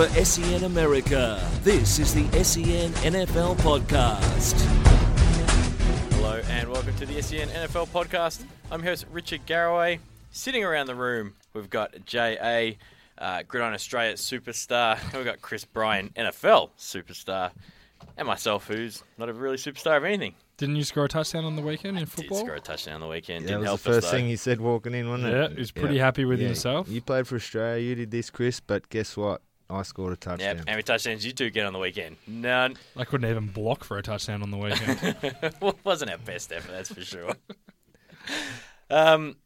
For SEN America, this is the SEN NFL Podcast. Hello and welcome to the SEN NFL podcast. I'm host Richard Garraway. Sitting around the room, we've got J.A., uh, Gridiron Australia superstar. We've got Chris Bryan, NFL superstar. And myself, who's not a really superstar of anything. Didn't you score a touchdown on the weekend in Did football? score a touchdown on the weekend. Yeah, Didn't that help was the first us, thing he said walking in, wasn't Yeah, it? he was pretty happy with himself. You played for Australia, you did this, Chris, but guess what? I scored a touchdown. Yep. How many touchdowns did you two get on the weekend? None. I couldn't even block for a touchdown on the weekend. well, wasn't our best effort, that's for sure. um,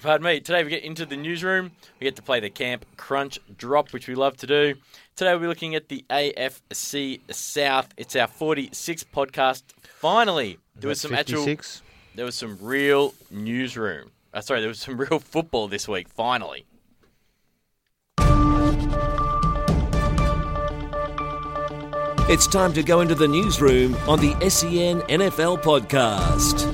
pardon me. Today we get into the newsroom. We get to play the Camp Crunch Drop, which we love to do. Today we're looking at the AFC South. It's our 46th podcast. Finally, there was That's some actual, 56. there was some real newsroom. Uh, sorry, there was some real football this week. Finally. It's time to go into the newsroom on the SEN NFL Podcast.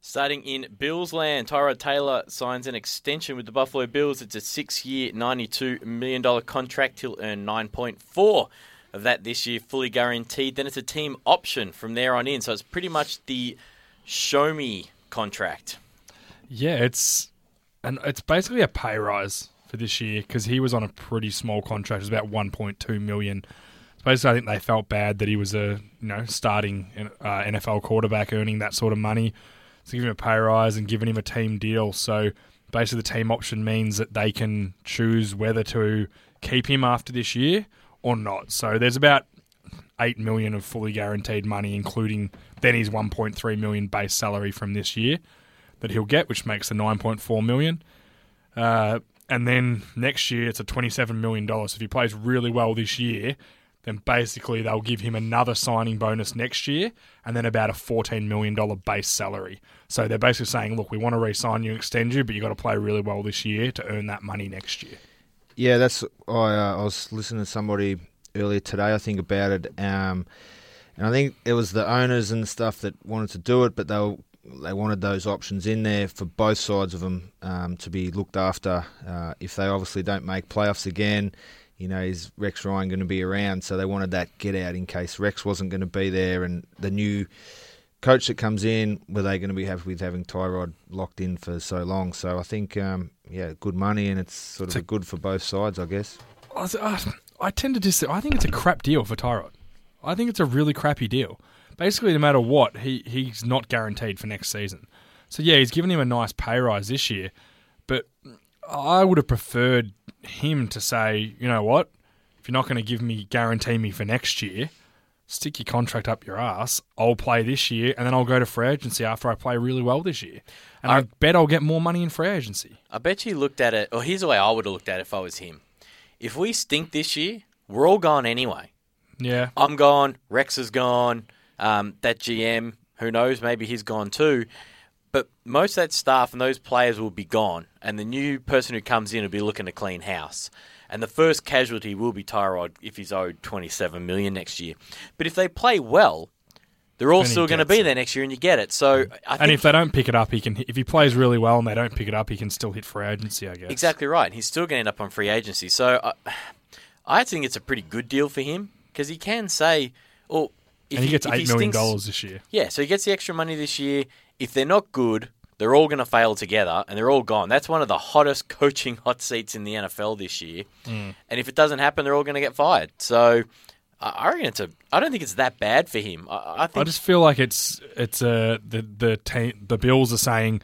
Starting in Bills land, Tyrod Taylor signs an extension with the Buffalo Bills. It's a six-year, $92 million contract. He'll earn 9.4 of that this year, fully guaranteed. Then it's a team option from there on in. So it's pretty much the show me contract. yeah, it's and it's basically a pay rise for this year because he was on a pretty small contract. It was about 1.2 million. Basically, I think they felt bad that he was a you know starting uh, NFL quarterback earning that sort of money. So giving him a pay rise and giving him a team deal. So basically, the team option means that they can choose whether to keep him after this year or not. So there's about eight million of fully guaranteed money, including then his 1.3 million base salary from this year that he'll get, which makes the 9.4 million. Uh, and then next year it's a 27 million dollars. So if he plays really well this year, then basically they'll give him another signing bonus next year, and then about a 14 million dollar base salary. So they're basically saying, look, we want to re-sign you, extend you, but you've got to play really well this year to earn that money next year. Yeah, that's. I, uh, I was listening to somebody earlier today, I think, about it. Um, and I think it was the owners and stuff that wanted to do it, but they were, they wanted those options in there for both sides of them um, to be looked after. Uh, if they obviously don't make playoffs again, you know, is Rex Ryan going to be around? So they wanted that get out in case Rex wasn't going to be there, and the new coach that comes in, were they going to be happy with having Tyrod locked in for so long? So I think, um, yeah, good money, and it's sort of good for both sides, I guess. I, I tend to just I think it's a crap deal for Tyrod. I think it's a really crappy deal. Basically, no matter what, he he's not guaranteed for next season. So yeah, he's given him a nice pay rise this year, but I would have preferred him to say, you know what, if you're not going to give me guarantee me for next year, stick your contract up your ass. I'll play this year, and then I'll go to free agency after I play really well this year, and I, bet I'll get more money in free agency. I bet you looked at it, or here's the way I would have looked at it if I was him. If we stink this year, we're all gone anyway. Yeah, I'm gone. Rex is gone. Um, that GM, who knows, maybe he's gone too. But most of that staff and those players will be gone, and the new person who comes in will be looking to clean house. And the first casualty will be Tyrod if he's owed 27 million next year. But if they play well, they're all still going to be it. there next year, and you get it. So I and if they don't pick it up, he can. If he plays really well and they don't pick it up, he can still hit free agency. I guess Exactly right. He's still going to end up on free agency. So I, I think it's a pretty good deal for him because he can say, "Oh, if and he gets if eight million dollars this year. Yeah, so he gets the extra money this year. If they're not good, they're all going to fail together and they're all gone. That's one of the hottest coaching hot seats in the NFL this year. Mm. And if it doesn't happen, they're all going to get fired. So I I reckon it's a. I don't think it's that bad for him. I, I think I just feel like it's it's uh, the the team the Bills are saying,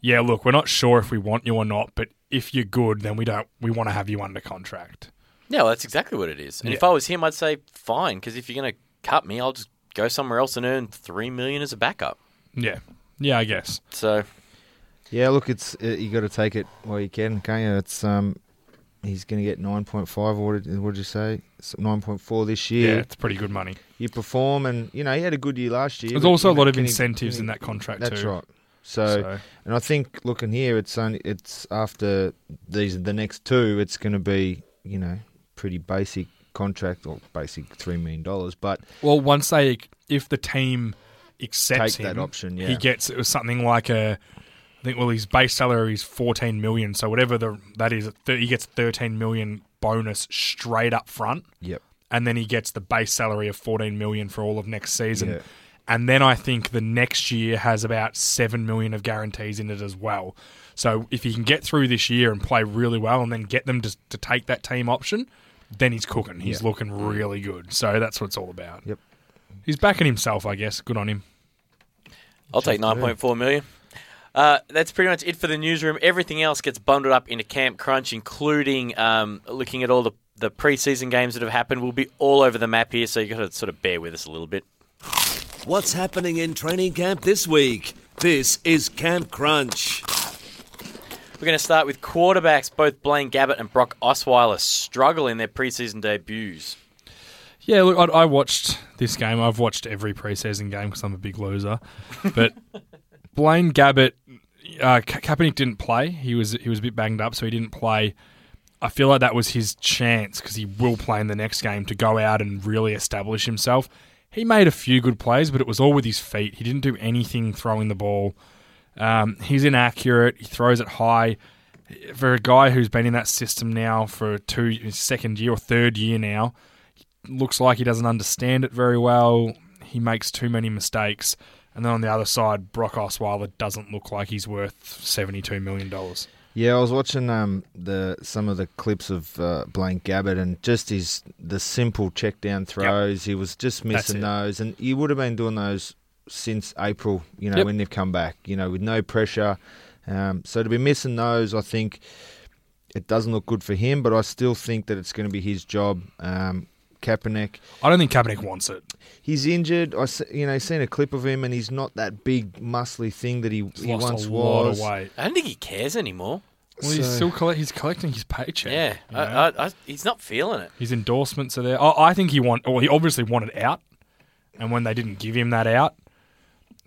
yeah, look, we're not sure if we want you or not, but if you're good, then we don't we want to have you under contract. Yeah, well, that's exactly what it is. And if I was him, I'd say fine, because if you're going to cut me, I'll just go somewhere else and earn three million as a backup. Yeah, yeah, I guess. So Yeah, look, it's uh, you got to take it while you can, can't you? It's um, he's going to get nine point five. What did, what did you say? Nine point four this year. Yeah. it's pretty good money. You perform, and you know he had a good year last year. There's also you a know, lot of can he- incentives in that contract That's too. right. So, So and I think looking here, it's only it's after these the next two, it's going to be you know pretty basic contract or basic three million dollars, but Well, once they, if the team accepts Take that option, yeah. he gets it was something like a. I think well, his base salary is fourteen million, so whatever the that is, he gets thirteen million bonus straight up front, yep, and then he gets the base salary of fourteen million for all of next season. Yeah. And then I think the next year has about seven million of guarantees in it as well. So if he can get through this year and play really well, and then get them to, to take that team option, then he's cooking. He's Yeah. looking really good. So that's what it's all about. Yep. He's backing himself, I guess. Good on him. I'll take nine point four million. Uh, that's pretty much it for the newsroom. Everything else gets bundled up into Camp Crunch, including um, looking at all the the preseason games that have happened. We'll be all over the map here, so you got to sort of bear with us a little bit. What's happening in training camp this week? This is Camp Crunch. We're going to start with quarterbacks. Both Blaine Gabbert and Brock Osweiler struggle in their preseason debuts. Yeah, look, I, I watched this game. I've watched every preseason game because I'm a big loser. But Blaine Gabbert, uh, Ka- Kaepernick didn't play. He was he was a bit banged up, so he didn't play. I feel like that was his chance because he will play in the next game to go out and really establish himself. He made a few good plays, but it was all with his feet. He didn't do anything throwing the ball. Um, he's inaccurate. He throws it high. For a guy who's been in that system now for two his second year or third year now, looks like he doesn't understand it very well. He makes too many mistakes. And then on the other side, Brock Osweiler doesn't look like he's worth seventy-two million dollars. Yeah, I was watching um the some of the clips of uh, Blaine Gabbert and just his the simple check down throws. He was just missing those, and he would have been doing those since April. You know Yep. when they've come back. You know with no pressure. Um, so to be missing those, I think it doesn't look good for him. But I still think that it's going to be his job. Um, Kaepernick, I don't think Kaepernick wants it. he's injured. I you know seen a clip of him, and he's not that big muscly thing that he He's he lost once a lot was. of weight. I don't think he cares anymore. Well, he's still collect, he's collecting his paycheck. Yeah, you know? I, I, I, he's not feeling it. his endorsements are there. I, I think he want. Well, he obviously wanted out, and when they didn't give him that out,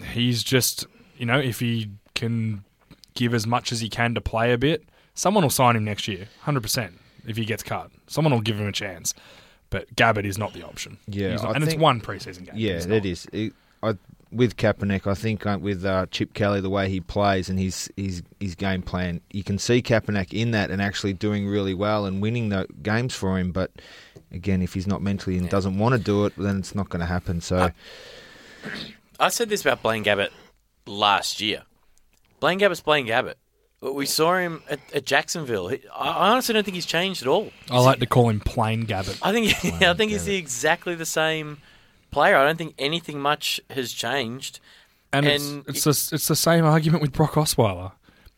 he's just you know if he can give as much as he can to play a bit, someone will sign him next year, hundred percent. If he gets cut, someone will give him a chance. But Gabbert is not the option. Yeah, not- and it's one preseason game. Yeah, it is. It, I, with Kaepernick, I think uh, with uh, Chip Kelly, the way he plays and his, his his game plan, you can see Kaepernick in that and actually doing really well and winning the games for him. But again, if he's not mentally and doesn't want to do it, then it's not going to happen. So Uh, I said this about Blaine Gabbert last year. Blaine Gabbert's Blaine Gabbert. We saw him at, at Jacksonville. He- I honestly don't think he's changed at all. I like to call him plain Gabbert. I think I think he's the exactly the same player. I don't think anything much has changed. And, And it's it's the, it's the same argument with Brock Osweiler.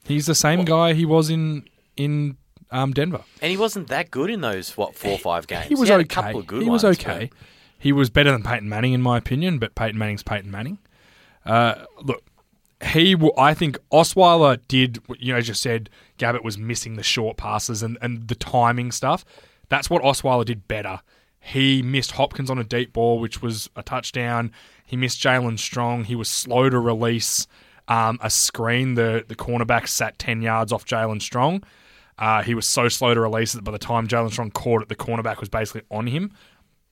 He's the same guy he was in in um, Denver. And he wasn't that good in those what four or five games. He was had okay. A couple of good he was ones, okay. but- He was better than Peyton Manning in my opinion, but Peyton Manning's Peyton Manning. Uh, look, he. w- I think Osweiler did. You know, as you said, Gabbert was missing the short passes and and the timing stuff. That's what Osweiler did better. He missed Hopkins on a deep ball, which was a touchdown. He missed Jaelen Strong. He was slow to release um, a screen. The the cornerback sat ten yards off Jaelen Strong. Uh, he was so slow to release that by the time Jaelen Strong caught it, the cornerback was basically on him.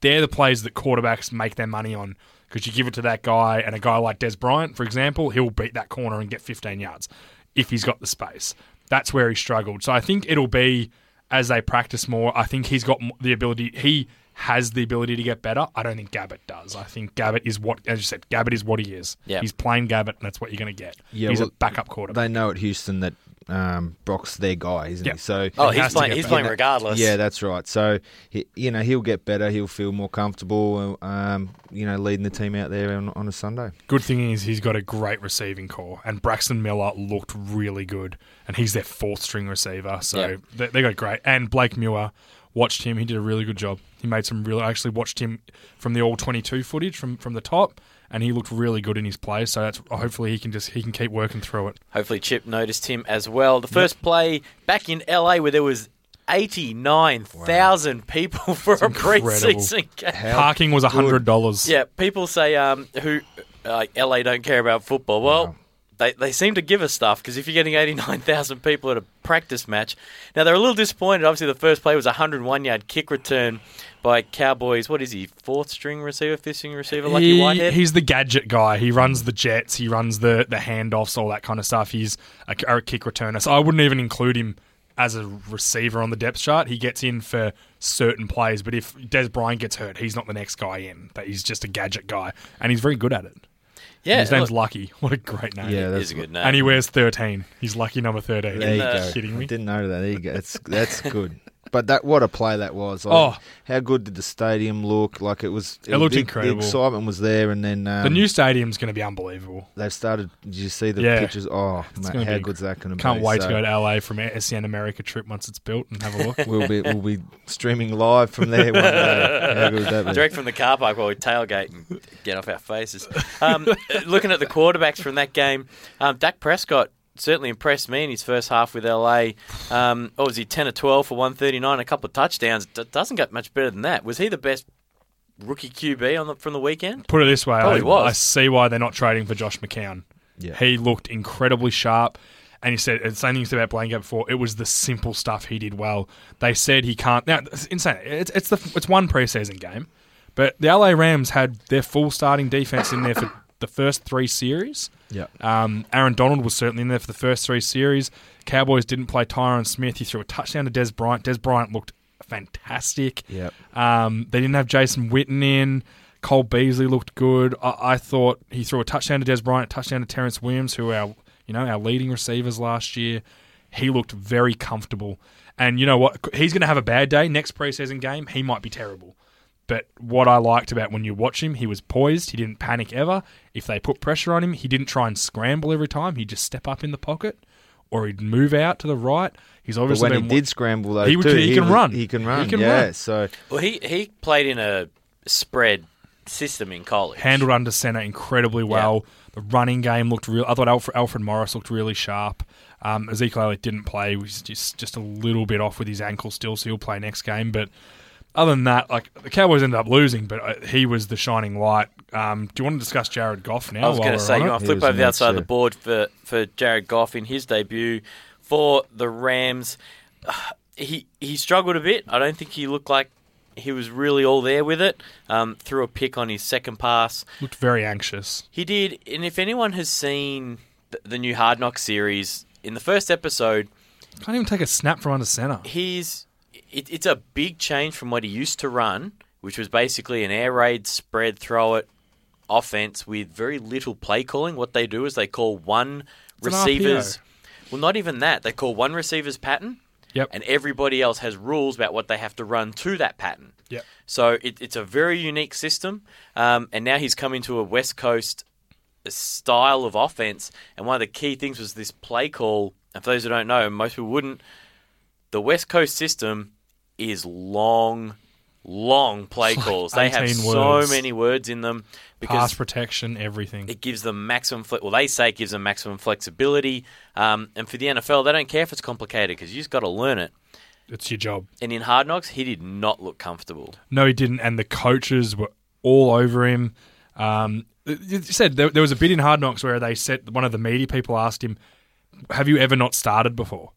They're the plays that quarterbacks make their money on because you give it to that guy, and a guy like Dez Bryant, for example, he'll beat that corner and get 15 yards if he's got the space. That's where he struggled. So I think it'll be as they practice more. I think he's got the ability. He has the ability to get better. I don't think Gabbert does. I think Gabbert is what, as you said, Gabbert is what he is. Yeah. He's playing Gabbert, and that's what you're going to get. Yeah, he's well, a backup quarterback. they know at Houston that um, Brock's their guy, isn't Yeah. he? So Oh, he's playing. He's better. playing regardless. Yeah, that's right. So he, you know he'll get better. He'll feel more comfortable. Um, you know, leading the team out there on, on a Sunday. Good thing is he's got a great receiving core, and Braxton Miller looked really good, and he's their fourth string receiver, so Yeah. they, they got great. And Blake Muir watched him. He did a really good job. He made some real. I actually watched him from the all 22 footage from from the top, and he looked really good in his play. So that's hopefully he can just he can keep working through it. Hopefully, Chip noticed him as well. The first play back in LA where there was 89,000 people for a incredible. preseason game. Parking was hundred dollars. Yeah, people say um, who like LA don't care about football. Well, they, they seem to give us stuff because if you're getting 89,000 people at a practice match, now they're a little disappointed. Obviously, the first play was a 101 yard kick return by Cowboys. What is he? Fourth string receiver, fifth string receiver, Lucky He- Whitehead. he's the gadget guy. He runs the jets. He runs the the handoffs, all that kind of stuff. He's a, a kick returner. So I wouldn't even include him as a receiver on the depth chart. He gets in for certain plays, but if Dez Bryant gets hurt, he's not the next guy in. He's just a gadget guy, and he's very good at it. Yeah, His name's look, Lucky. What a great name! Yeah, it that's is a good name. and he wears thirteen. He's lucky number thirteen. There you go. Kidding me? I didn't know that. There you go. That's that's good. But that what a play that was. Like, Oh. how good did the stadium look? Like it was. It looked the- incredible. The excitement was there, and then um, the new stadium's going to be unbelievable. They've started. Did you see the Yeah. pictures? Oh, mate, how be- good's that going to be? Can't wait So to go to LA from SEN America trip once it's built and have a look. We'll be we'll be streaming live from there one day. How good would that be? Direct from the car park while we tailgate and get off our faces. Um, looking at the quarterbacks from that game, um, Dak Prescott certainly impressed me in his first half with LA. Um, what was he, 10 or 12 for 139, a couple of touchdowns. D- doesn't get much better than that. Was he the best rookie QB on the, from the weekend? Put it this way, I, was. I see why they're not trading for Josh McCown. Yeah. He looked incredibly sharp. And he said, and same thing you said about Blanket before, it was the simple stuff he did well. They said he can't. Now, it's insane. It's, it's, the, it's one preseason game, but the LA Rams had their full starting defense in there for the first three series. Yeah. Um, Aaron Donald was certainly in there for the first three series. Cowboys didn't play Tyron Smith. He threw a touchdown to Dez Bryant. Dez Bryant looked fantastic. Yep. Um, they didn't have Jason Witten in. Cole Beasley looked good. I, I thought he threw a touchdown to Dez Bryant, a touchdown to Terrance Williams, who are our you know our leading receivers last year. He looked very comfortable. And you know what? He's going to have a bad day next preseason game. He might be terrible. But what I liked about when you watch him, he was poised. He didn't panic ever. If they put pressure on him, he didn't try and scramble every time. He'd just step up in the pocket or he'd move out to the right. He's But obviously when he been did scramble, though, He would- too, he can was- run. He can He run. can yeah. run. So Well, he, he played in a spread system in college. handled under center incredibly well. The running game looked real. I thought Alfred, Alfred Morris looked really sharp. Um, Ezekiel Elliott didn't play; he was just just a little bit off with his ankle still, so he'll play next game. But other than that, like the Cowboys ended up losing, but uh, he was the shining light. Um, do you want to discuss Jared Goff now? I was going to say, on you it? want to flip over the nuts, outside of the board for, for Jared Goff in his debut for the Rams. He he struggled a bit. I don't think he looked like he was really all there with it. Um, threw a pick on his second pass. looked very anxious. He did, and if anyone has seen the, the new Hard Knock series, in the first episode, Can't even take a snap from under center. he's it, it's a big change from what he used to run, which was basically an air raid spread throw it offense with very little play calling. What they do is they call one It's receivers. Well, not even that. They call one receiver's pattern, Yep. and everybody else has rules about what they have to run to that pattern. Yep. So it, it's a very unique system, um, and now he's come into a West Coast style of offense. And one of the key things was this play call. And for those who don't know, most people wouldn't. The West Coast system is long, long play like calls. They have 18 so many words in them because Pass protection, everything. it gives them maximum. Fle- well, they say it gives them maximum flexibility. Um, and for the NFL, they don't care if it's complicated because you just got to learn it. It's your job. And in Hard Knocks, he did not look comfortable. No, he didn't. And the coaches were all over him. Um, you said there, there was a bit in Hard Knocks where they said one of the media people asked him, "Have you ever not started before?"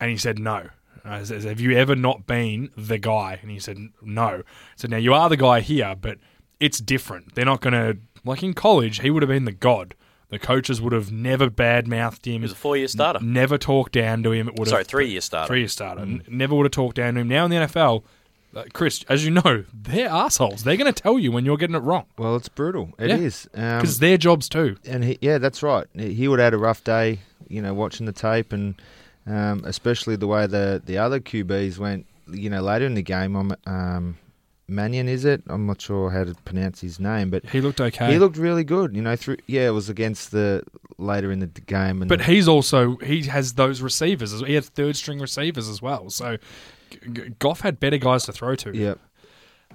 And he said, "No." I said, Have you ever not been the guy? And he said, "No." So now you are the guy here, but it's different. They're not going to like in college. He would have been the god. The coaches would have never bad mouthed him. He was a four-year starter. Never talked down to him. It would Sorry, have three-year starter. Three year starter. N- Never would have talked down to him. Now in the NFL, uh, Chris, as you know, they're assholes. They're going to tell you when you're getting it wrong well, it's brutal. It Yeah. is. Um, because their jobs too. and he, yeah, that's right. He would have had a rough day, you know, watching the tape, and um, especially the way the the other QBs went. You know, later in the game, I'm, um, Mannion is it? I'm not sure how to pronounce his name, but He looked okay. he looked really good. You know, through yeah, it was against the later in the game, and but he's also he has those receivers. He had third string receivers as well. So Goff had better guys to throw to. Yep.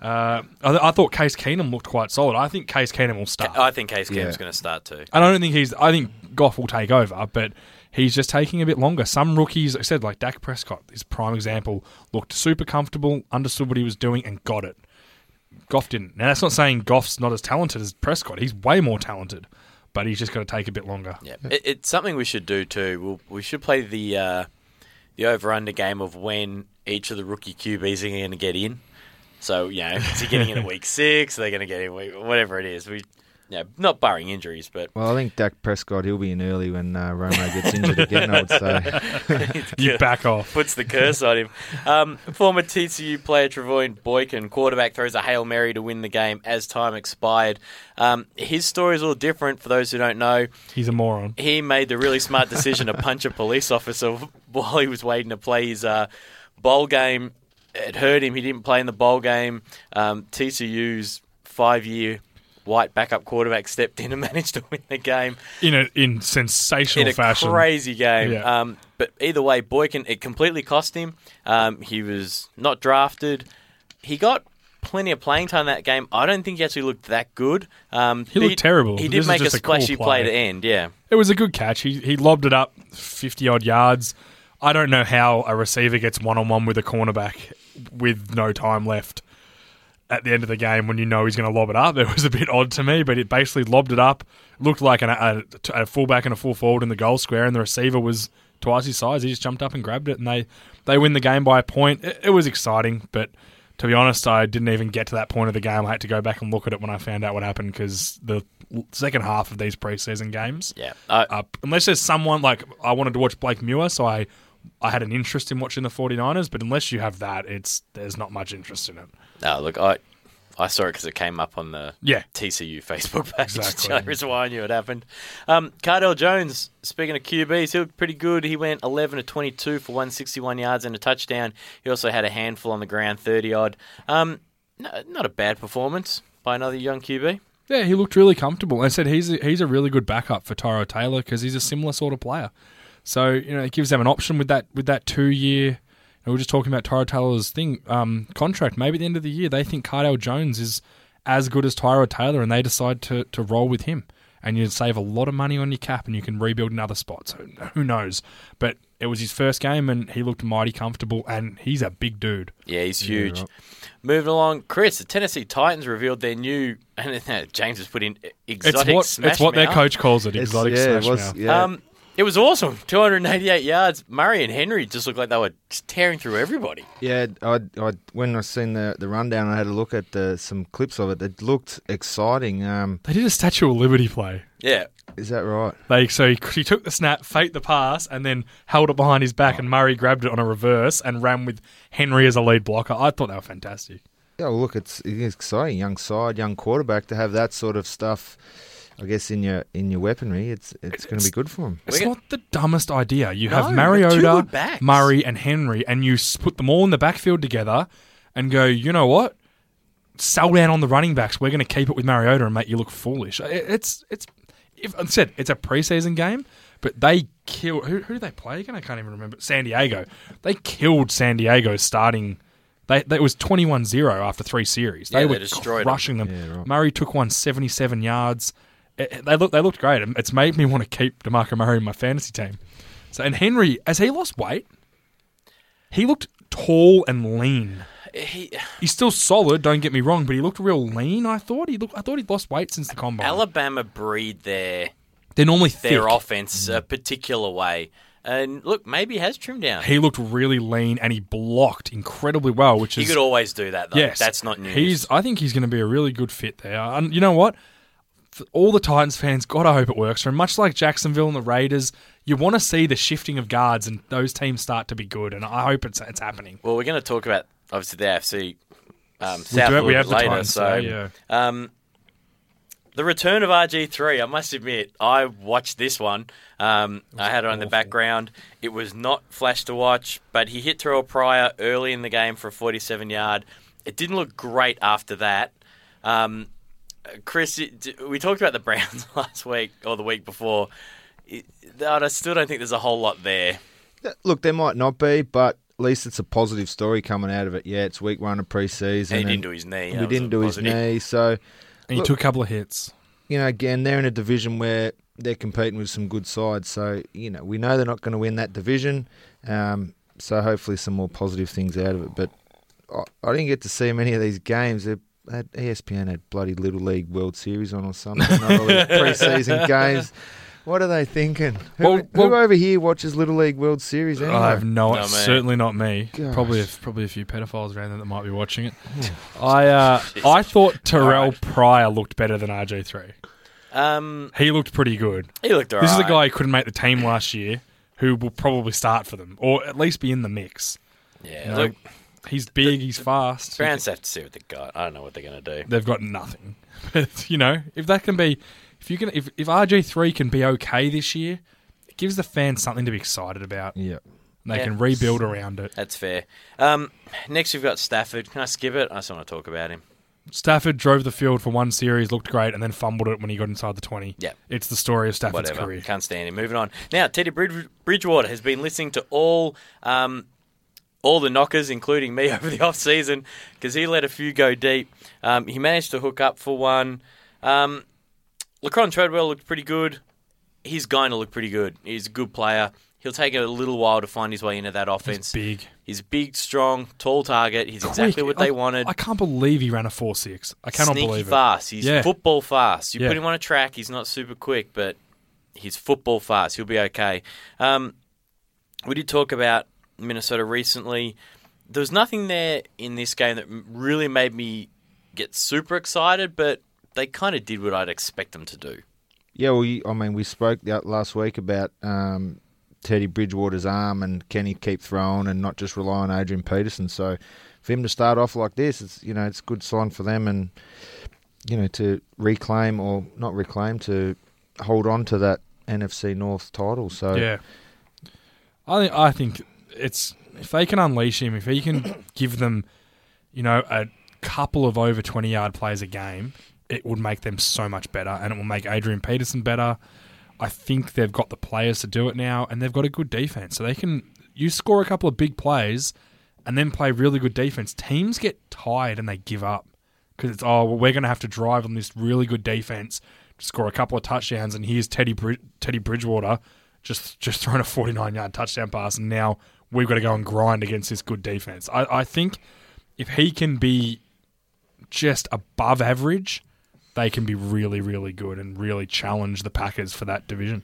Uh, I, I thought Case Keenum looked quite solid. I think Case Keenum will start. I think Case Keenum's Yeah. going to start too. And I don't think he's. I think Goff will take over, but he's just taking a bit longer. Some rookies, like I said, like Dak Prescott, his prime example, looked super comfortable, understood what he was doing, and got it. Goff didn't. Now that's not saying Goff's not as talented as Prescott. He's way more talented, but he's just got to take a bit longer. Yeah, it, it's something we should do too. We'll, we should play the uh, the over under game of when each of the rookie QBs are going to get in. So you know, is he getting in at week six? Are they going to get in week whatever it is? We, yeah, not barring injuries, but Well, I think Dak Prescott he'll be in early when uh, Romo gets injured again. I would say. You back off. puts the curse on him. Um, former TCU player Trevone Boykin, quarterback, throws a hail mary to win the game as time expired. Um, his story is a little different for those who don't know. He's a moron. he made the really smart decision to punch a police officer while he was waiting to play his uh, bowl game. It hurt him. He didn't play in the bowl game. Um, TCU's five-year white backup quarterback stepped in and managed to win the game In a in sensational in a fashion. crazy game. Yeah. Um, but either way, Boykin it completely cost him. Um, he was not drafted. He got plenty of playing time that game. I don't think he actually looked that good. Um, He looked terrible. He did is make a a cool splashy play. play. to end. Yeah. It was a good catch. He he lobbed it up fifty odd yards. I don't know how a receiver gets one on one with a cornerback with no time left at the end of the game when you know he's going to lob it up. It was a bit odd to me, but it basically lobbed it up. Looked like an, a, a fullback and a full forward in the goal square, and the receiver was twice his size. He just jumped up and grabbed it, and they they win the game by a point. It, it was exciting, but. To be honest, I didn't even get to that point of the game. I had to go back and look at it when I found out what happened because the second half of these preseason games, Yeah. Uh. Unless there's someone like I wanted to watch Blake Muir, so I I had an interest in watching the 49ers, but unless you have that, it's there's not much interest in it. no, look, I I saw it because it came up on the Yeah. TCU Facebook page. Exactly. the only reason why I knew it happened. Um, Cardale Jones, speaking of QBs, he looked pretty good. He went 11 to 22 for 161 yards and a touchdown. He also had a handful on the ground, 30 odd. Um, no, not a bad performance by another young QB. Yeah, he looked really comfortable. I said he's a, he's a really good backup for Tyrod Taylor because he's a similar sort of player. So you know, it gives them an option with that with that two year. we are just talking about Tyrod Taylor's thing um, contract. Maybe at the end of the year, they think Cardale Jones is as good as Tyrod Taylor, and they decide to to roll with him. And you save a lot of money on your cap, and you can rebuild another spot. So Who- Who knows? But it was his first game, and he looked mighty comfortable. And he's a big dude. Yeah, he's huge. right. Moving along, Chris, the Tennessee Titans revealed their new, and James has put in It's exotic what smash it's what their coach calls it. It's- Exotic yeah, smash it was, mouth. yeah. Um, it was awesome. 288 yards. Murray and Henry just looked like they were just tearing through everybody. Yeah, I, I when I seen the the rundown, I had a look at the, some clips of it. It looked exciting. Um, They did a Statue of Liberty play. Yeah. is that right? Like, so he, he took the snap, faked the pass, and then held it behind his back, and Murray grabbed it on a reverse and ran with Henry as a lead blocker. I thought they were fantastic. Yeah, look, it's, it's exciting. Young side, young quarterback to have that sort of stuff. I guess in your in your weaponry, it's it's going to be good for him. It's We're not the dumbest idea. You No, have we've Mariota, backs. Murray, and Henry, and you s- put them all in the backfield together, and go. You know what? Sell down on the running backs. We're going to keep it with Mariota and make you look foolish. It- It's it's. If I said it's a preseason game, but they killed. Who, who did they play again? I can't even remember. San Diego. They killed San Diego starting. They, they, it was 21-0 after three series. They Yeah, were they destroyed 'em. crushing them. Yeah, right. Murray took one 77 yards. It- they look they looked great. It's made me want to keep Demarco Murray in my fantasy team. So and Henry, as he lost weight, he looked tall and lean. He, He's still solid. Don't get me wrong, but he looked real lean. I thought he looked. I thought he'd lost weight since the combine. Alabama breed their They're normally thick. their offense a particular way. And look, maybe he has trimmed down. He looked really lean and he blocked incredibly well, which He is could always do that, though. yes, That's not news. He's. I think he's going to be a really good fit there. And you know what? All the Titans fans, God, I hope it works for him. Much like Jacksonville and the Raiders, you want to see the shifting of guards and those teams start to be good. And I hope it's it's happening. well, we're going to talk about, obviously, the AFC um, We, South do, we have the later. Titans, so, yeah. Um, the return of RG3, I must admit, I watched this one. Um, I had it on the background. It was not flash to watch, but he hit Terrelle Pryor early in the game for a 47 yard. It didn't look great after that. Um, Chris, we talked about the Browns last week or the week before. It- I still don't think there's a whole lot there. Look, there might not be, but at least it's a positive story coming out of it. Yeah, it's week one of preseason. And he didn't do his knee. we didn't a do his knee, so And he Look- took a couple of hits. you know, again, they're in a division where they're competing with some good sides. So, you know, we know they're not going to win that division. Um, so hopefully some more positive things out of it. But I, I didn't get to see many of these games. They had, ESPN had bloody Little League World Series on or something. Not preseason games. What are they thinking? Who, Well, who over here watches Little League World Series anyway? I have no, No, certainly not me. Gosh. Probably, a, probably a few pedophiles around there that might be watching it. I, uh, I thought Terrelle Alright. Pryor looked better than RG three. Um, He looked pretty good. he looked alright. This is a guy who couldn't make the team last year, who will probably start for them or at least be in the mix. Yeah, You know, look, he's big, he's fast. Browns have to see what they got. I don't know what they're going to do. They've got nothing. But you know, if that can be, if you can, if if RG three can be okay this year, it gives the fans something to be excited about. Yeah. They Yeah. can rebuild around it. That's fair. Um, next, we've got Stafford. Can I skip it? I just want to talk about him. Stafford drove the field for one series, looked great, and then fumbled it when he got inside the 20. Yeah. It's the story of Stafford's Whatever. career. Can't stand him. Moving on. Now, Teddy Bridgewater has been listening to all um, all the knockers, including me, over the off season because he let a few go deep. Um, he managed to hook up for one. Um, Laquon Treadwell looked pretty good. He's going to look pretty good. He's a good player. He'll take a little while to find his way into that offense. Big. He's big, strong, tall target. He's exactly what they I- wanted. I can't believe he ran a 4 6. I cannot Sneaky believe it. fast. He's Yeah. football fast. You Yeah. put him on a track, he's not super quick, but he's football fast. He'll be okay. Um, we did talk about Minnesota recently. There was nothing there in this game that really made me get super excited, but they kind of did what I'd expect them to do. Yeah, well, you- I mean, we spoke last week about um, Teddy Bridgewater's arm and can he keep throwing and not just rely on Adrian Peterson. So for him to start off like this, it's you know it's a good sign for them and you know to reclaim or not reclaim to hold on to that NFC North title. So. Yeah. I think, I think it's. If they can unleash him, if he can give them, you know, a couple of over 20 yard plays a game, it would make them so much better and it will make Adrian Peterson better. I think they've got the players to do it now and they've got a good defense. So they can, you score a couple of big plays and then play really good defense. Teams get tired and they give up because it's, oh, well, we're going to have to drive on this really good defense to score a couple of touchdowns. And here's Teddy, Teddy Bridgewater just, just throwing a 49 yard touchdown pass. And now we've got to go and grind against this good defense. I, I think if he can be just above average, they can be really, really good and really challenge the Packers for that division.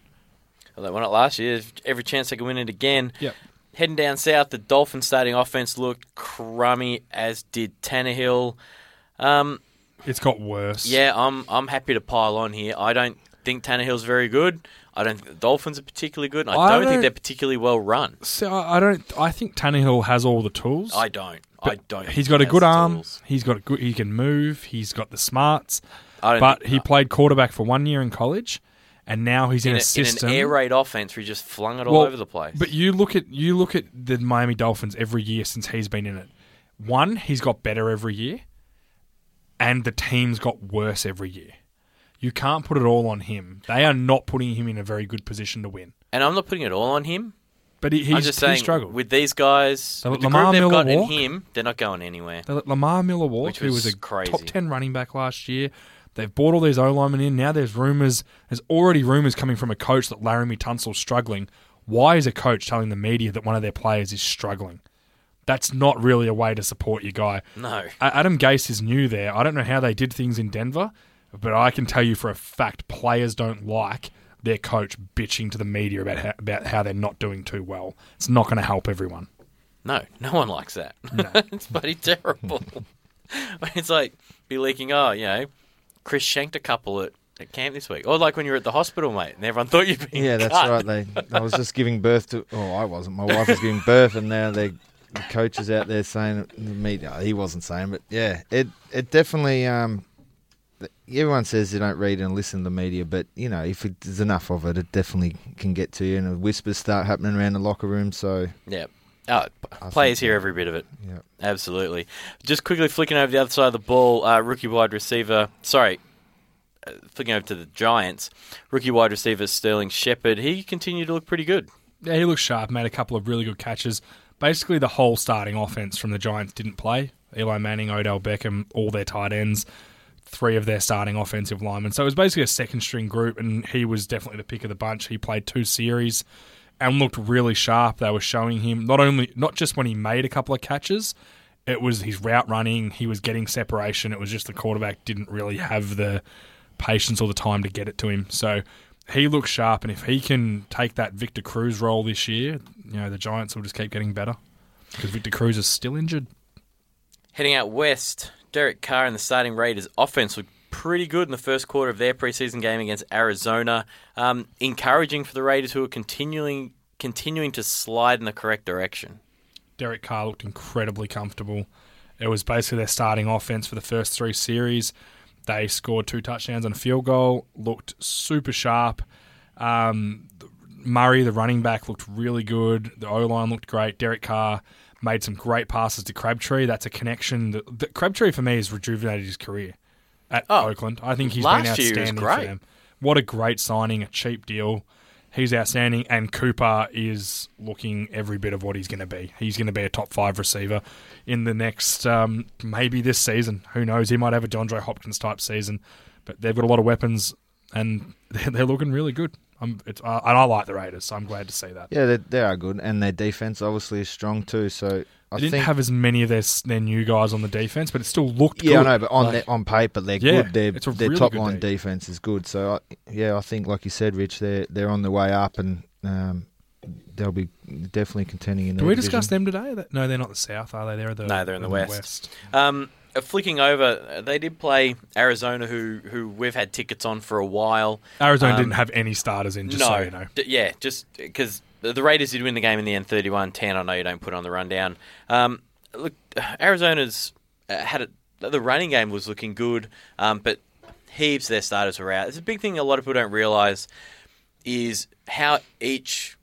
Well, they won it last year. Every chance they can win it again. Yep. Heading down south, the Dolphins starting offense looked crummy, as did Tannehill. Um, It's got worse. Yeah, I'm I'm happy to pile on here. I don't think Tannehill's very good. I don't think the Dolphins are particularly good. and I, I don't, don't- think they're particularly well run. So I I don't. I think Tannehill has all the tools. I don't. I don't. He's got he a good arm. tools. He's got a good. He can move. He's got the smarts. I don't But he played quarterback for one year in college, and now he's in, in, a, a, in system. an air raid offense where he just flung it all Well, over the place. But you look at you look at the Miami Dolphins every year since he's been in it. One, he's got better every year, and the team's got worse every year. You can't put it all on him. They are not putting him in a very good position to win. and I'm not putting it all on him. But he, he's I'm just he saying, struggled. with these guys, with the Lamar group they've Miller got in walk. him, they're not going anywhere. They let Lamar Miller walk, Which who was was a crazy. top ten running back last year. They've bought all these O linemen in. Now there's rumors. There's already rumors coming from a coach that Laremy Tunsil's struggling. Why is a coach telling the media that one of their players is struggling? That's not really a way to support your guy. No. Adam Gase is new there. I don't know how they did things in Denver, but I can tell you for a fact players don't like their coach bitching to the media about how, about how they're not doing too well. It's not going to help everyone. No, no one likes that. it's bloody terrible. it's like be leaking. Oh, you know, Chris shanked a couple at, at camp this week, or like when you were at the hospital, mate, and everyone thought you'd been Yeah, that's right. They, I was just giving birth to. Oh, I wasn't. My wife was giving birth, and now they, the coaches out there saying the media. He wasn't saying, but yeah, it it definitely. Um, everyone says you don't read and listen to the media, but you know if it, there's enough of it, it definitely can get to you, and whispers start happening around the locker room. So Yeah. Oh, players hear every bit of it. yeah, Absolutely. Just quickly flicking over the other side of the ball, uh, rookie wide receiver. Sorry, uh, flicking over to the Giants. Rookie wide receiver Sterling Shepard. He continued to look pretty good. Yeah, he looks sharp. Made a couple of really good catches. basically the whole starting offense from the Giants didn't play. Eli Manning, Odell Beckham, all their tight ends, three of their starting offensive linemen. So it was basically a second string group, and he was definitely the pick of the bunch. He played two series and looked really sharp. They were showing him not only not just when he made a couple of catches, it was his route running. He was getting separation. It was just the quarterback didn't really have the patience or the time to get it to him. So he looks sharp, and if he can take that Victor Cruz role this year, you know the Giants will just keep getting better because Victor Cruz is still injured. Heading out west, Derek Carr and the starting Raiders offense looked pretty good in the first quarter of their preseason game against Arizona. Um, encouraging for the Raiders who are continuing continuing to slide in the correct direction. Derek Carr looked incredibly comfortable. It was basically their starting offense for the first three series. They scored two touchdowns and a field goal, looked super sharp. Um, Murray, the running back, looked really good. The O line looked great. Derek Carr made some great passes to Crabtree. That's a connection. That, that Crabtree, for me, has rejuvenated his career at Oh, Oakland. I think he's last been outstanding for great. them. What a great signing, a cheap deal. He's outstanding, and Cooper is looking every bit of what he's going to be. He's going to be a top five receiver in the next, um, maybe this season. Who knows? He might have a DeAndre Hopkins type season, but they've got a lot of weapons, and they're looking really good. I'm, it's, and I like the Raiders, so I'm glad to see that. Yeah, they, they are good, and their defense obviously is strong too. So I They didn't think have as many of their their new guys on the defense, but it still looked Yeah, good. I know, but on Like- their, on paper they're Yeah, good. Their it's a their really top good line D. defense is good. So I, yeah, I think like you said, Rich, they're they're on the way up, and um, they'll be definitely contending in. Did their we discuss them today? No, they're not the South, are they? They're the No, they're in the they're West. Um, flicking over, uh, they did play Arizona, who who we've had tickets on for a while. Arizona Um, didn't have any starters in, just no, so you know. d- yeah, just because the the Raiders did win the game in the end, 31-10. I know you don't put on the rundown. Um, look, Arizona's uh, had it. The running game was looking good, um, but heaps of their starters were out. It's a big thing a lot of people don't realize is how each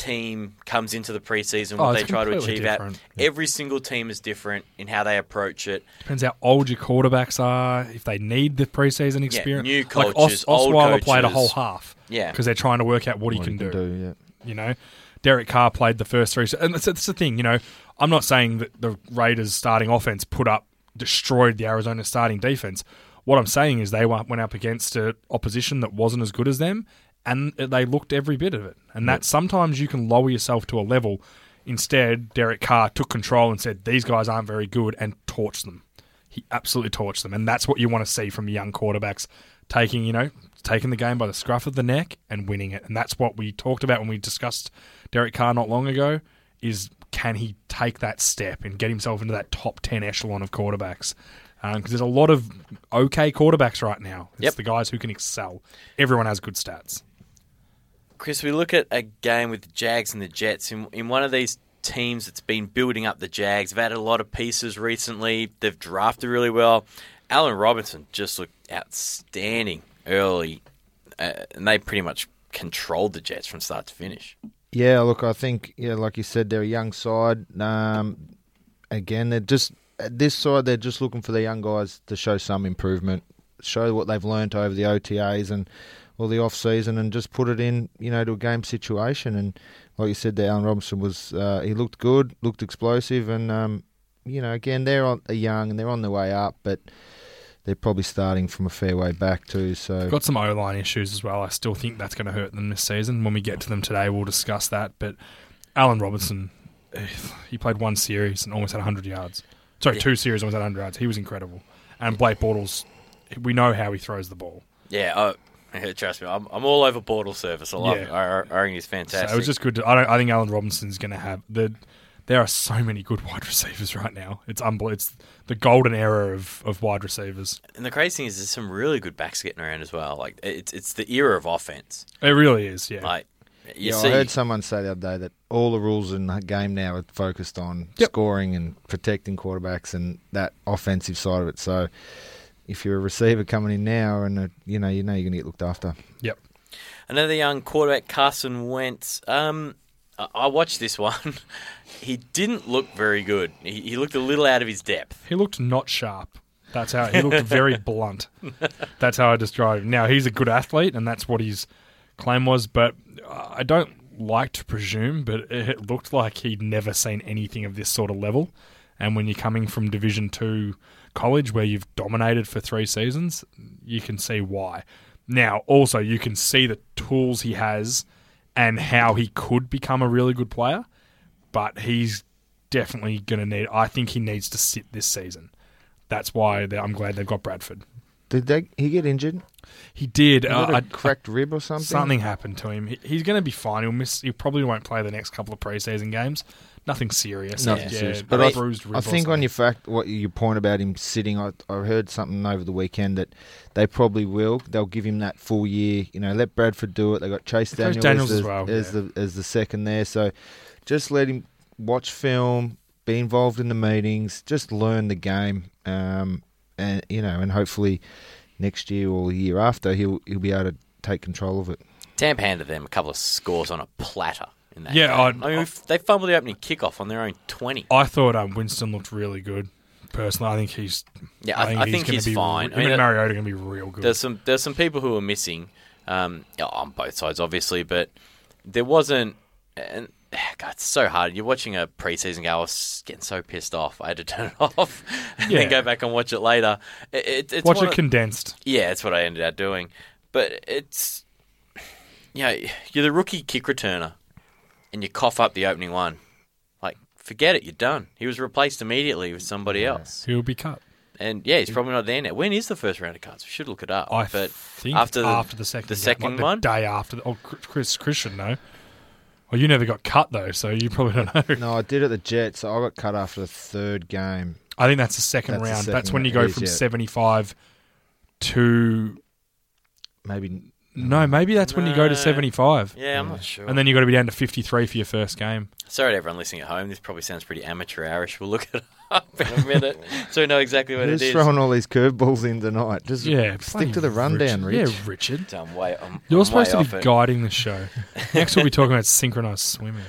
team comes into the preseason, Oh, what they try to completely achieve out. different. Every single team is different in how they approach it. Depends how old your quarterbacks are, if they need the preseason experience. Yeah, new like coaches, Os- old Osweiler played a coaches. whole half. Yeah. Because they're trying to work out what, he What can, do. yeah. You know, Derek Carr played the first three, and that's, that's the thing. You know, I'm not saying that the Raiders' starting offense put up destroyed the Arizona starting defense. What I'm saying is they went went up against an opposition that wasn't as good as them, and they looked every bit of it. And that sometimes you can lower yourself to a level. Instead, Derek Carr took control and said, "These guys aren't very good," and torched them. He absolutely torched them, and that's what you want to see from young quarterbacks taking, you know, taking the game by the scruff of the neck and winning it. And that's what we talked about when we discussed Derek Carr not long ago. Is can he take that step and get himself into that top ten echelon of quarterbacks? Um, because there's a lot of okay quarterbacks right now. It's Yep. the guys who can excel. Everyone has good stats. Chris, we look at a game with the Jags and the Jets in, in one of these teams that's been building up the Jags. They've added a lot of pieces recently. They've drafted really well. Allen Robinson just looked outstanding early, uh, and they pretty much controlled the Jets from start to finish. Yeah, look, I think yeah, like you said, they're a young side. Um, again, they're just this side. They're just looking for the young guys to show some improvement, show what they've learned over the OTAs and or the off season, and just put it in, you know, to a game situation. And like you said, there, Allen Robinson was uh, he looked good, looked explosive, and um, you know, again, they're on, they're young and they're on their way up, but they're probably starting from a fair way back too. So Got some O line issues as well. I still think that's going to hurt them this season. When we get to them today, we'll discuss that. But Allen Robinson, he played one series and almost had 100 yards. Sorry, Yeah. two series, almost had 100 yards. He was incredible. And Blake Bortles, we know how he throws the ball. Yeah, uh, trust me, I'm, I'm all over Bortle service. I love Yeah. it. I, I, I think he's fantastic. So it was just good. To, I, don't, I think Allen Robinson's going to have the. There are so many good wide receivers right now. It's unbelievable. It's the golden era of, of wide receivers. and the crazy thing is, there's some really good backs getting around as well. Like it's it's the era of offense. It really is. Yeah. Like you yeah, see, I heard someone say the other day that all the rules in the game now are focused on Yep. scoring and protecting quarterbacks and that offensive side of it. So if you're a receiver coming in now, and uh you know you know you're going to get looked after. yep. Another young quarterback, Carson Wentz. Um, I- I watched this one. he didn't look very good. He, he looked a little out of his depth. He looked not sharp. That's how he looked very blunt. That's how I describe him. Now he's a good athlete, and that's what his claim was. But I don't like to presume, but it looked like he'd never seen anything of this sort of level. And when you're coming from Division Two college, where you've dominated for three seasons, you can see why. Now, also, you can see the tools he has and how he could become a really good player, but he's definitely going to need. I think he needs to sit this season. That's why I'm glad they've got Bradford. Did they, he get injured? He did. He Uh, a I- cracked rib or something? Something happened to him. He, he's going to be fine. He'll miss. He probably won't play the next couple of preseason games. Nothing serious. Nothing yeah, serious. But But I, bruised rib I think on your fact, what your point about him sitting, I, I heard something over the weekend that they probably will. They'll give him that full year. You know, let Bradford do it. They got Chase Chase Daniel Daniels as, as the, well, as yeah. the as the second there. So just let him watch film, be involved in the meetings, just learn the game, um, and you know, and hopefully next year or the year after he'll he'll be able to take control of it. Tampa handed them a couple of scores on a platter in that Yeah. I'd- I mean, we've- they fumbled the opening kickoff on their own 20. I thought um, Winston looked really good. Personally, I think he's. Yeah, I, I think gonna he's be, fine. Him I mean, and Mariota are going to be real good. there's some there's some people who are missing um, on both sides, obviously, but there wasn't. And God, it's so hard. You're watching a preseason game. I was getting so pissed off. I had to turn it off and Yeah. then go back and watch it later. It, it, it's Watch it condensed. Yeah, that's what I ended up doing. But it's you know, you're the rookie kick returner and you cough up the opening one. Like, forget it, you're done. He was replaced immediately with somebody else. He'll be cut. And yeah, he's probably not there now. When is the first round of cuts? We should look it up. I but think after after the, the, second the game, second like the one? day after. The, oh, Chris, Chris should know. Well, you never got cut though, so you probably don't know. No, I did at the Jets. So I got cut after the third game. I think that's the second That's the round. second that's when you go from seventy-five to Maybe no, maybe that's when you go to No. seventy-five, Yeah, I'm not sure. and then you've got to be down to fifty-three for your first game. Sorry to everyone listening at home. This probably sounds pretty amateur hourish. We'll look it up in a minute so we know exactly what who's it is. throwing all these curveballs in tonight? Just Yeah, stick to the rundown, Richard. Rich. Yeah, Richard. I'm way, I'm, You're I'm supposed way to be off it. guiding the show. Next, we'll be talking about synchronized swimming.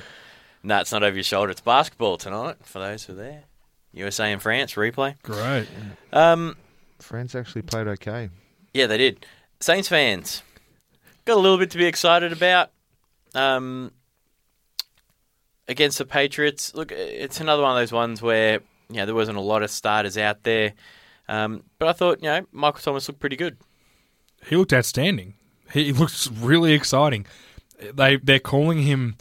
No, it's not over your shoulder. It's basketball tonight for those who are there. USA and France replay. Great. Um, France actually played okay. yeah, they did. Saints fans got a little bit to be excited about. Um, against the Patriots, look, it's another one of those ones where you know there wasn't a lot of starters out there, um, but I thought you know Michael Thomas looked pretty good. He looked outstanding. He looks really exciting. They they're calling him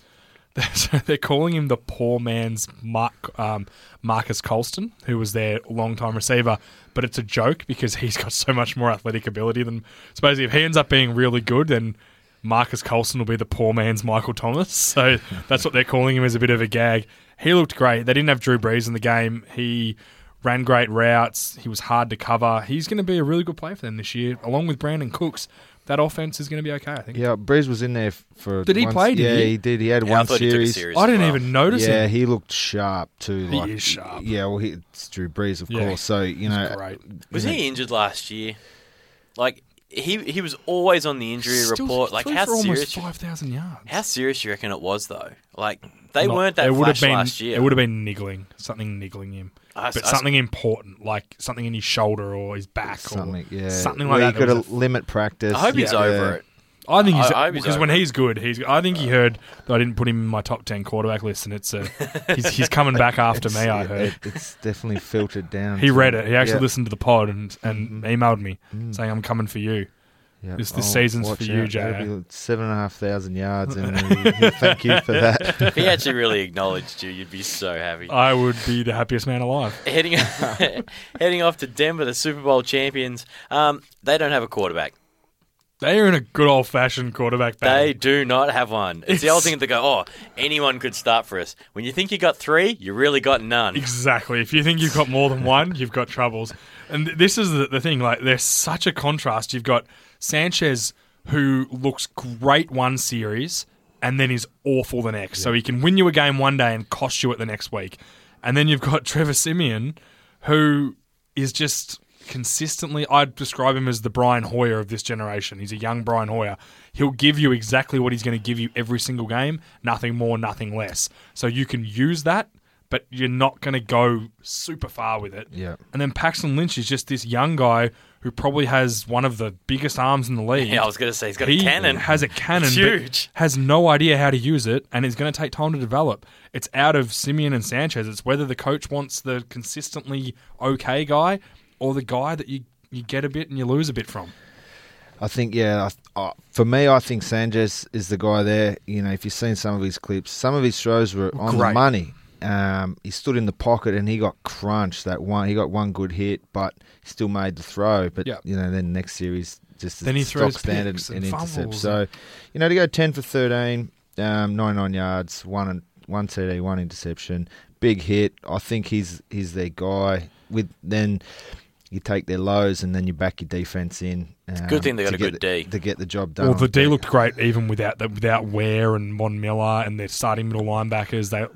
they're calling him the poor man's Mark, um, Marques Colston, who was their long-time receiver. But it's a joke because he's got so much more athletic ability than. Supposedly, if he ends up being really good, then Marques Colston will be the poor man's Michael Thomas. So that's what they're calling him as a bit of a gag. He looked great. They didn't have Drew Brees in the game. He ran great routes. He was hard to cover. He's going to be a really good player for them this year, along with Brandin Cooks. That offense is going to be okay, I think. Yeah, Brees was in there for. Did he one- play, did yeah, he? he did. He had Yeah, I one thought he took a series. series I didn't well. even notice Yeah, him. he looked sharp too. He like, is sharp. Yeah, well, he, it's Drew Brees, of Yeah. course. So you know, He's great. Was you know, he injured last year? Like he he was always on the injury Still report. Like how for almost serious? five thousand yards. How serious do you reckon it was though? Like they Not- weren't that it would have flash been, last year. It would have been niggling, something niggling him, I- but I- something important, like something in his shoulder or his back, something. or Yeah, something Where like that. You There got was to limit practice. I hope he's over it. I think he's I- I because when he's good, he's. I think he heard that I didn't put him in my top ten quarterback list, and it's a, he's, he's coming back after me. I heard it- it's definitely filtered down. he read it. He actually yeah. Mm-hmm. listened to the pod and and emailed me saying I'm coming for you. Yeah. This- this Oh, season's watch for you, out. That'll J.A.. be Seven and a half thousand yards, and he'll, he'll thank you for that. If he actually really acknowledged you, you'd be so happy. I would be the happiest man alive. heading heading off to Denver, the Super Bowl champions. Um, they don't have a quarterback. They are in a good old fashioned quarterback They do not have one. It's, the old It's- thing to go. Oh, anyone could start for us. When you think you got three, you really got none. Exactly. If you think you've got more than one, you've got troubles. And th- this is the, the thing. Like, there's such a contrast. You've got Sanchez, who looks great one series and then is awful the next. So he can win you a game one day and cost you it the next week. And then you've got Trevor Siemian, who is just consistently. I'd describe him as the Brian Hoyer of this generation. He's a young Brian Hoyer. He'll give you exactly what he's going to give you every single game, nothing more, nothing less. So you can use that, but you're not going to go super far with it. Yeah. And then Paxton Lynch is just this young guy who probably has one of the biggest arms in the league. Yeah, I was going to say he's got he a cannon. has a cannon, It's but huge. has no idea how to use it, and is going to take time to develop. It's out of Siemian and Sanchez. It's whether the coach wants the consistently okay guy or the guy that you, you get a bit and you lose a bit from. I think, yeah, I, I, for me, I think Sanchez is the guy there. You know, if you've seen some of his clips, some of his throws were on the money. Um, he stood in the pocket and he got crunched. That one, he got one good hit, but still made the throw. But Yeah. you know, then next series just Then he stock standard picks and, and intercept. So, you know, to go ten for thirteen, um, ninety nine yards, one and one TD, one interception, big hit. I think he's he's their guy. With then you take their lows and then you back your defense in. Um, good thing they got a good the- D. to get the job done. Well, the D deck. looked great even without the, without Ware and Von Miller and their starting middle linebackers. They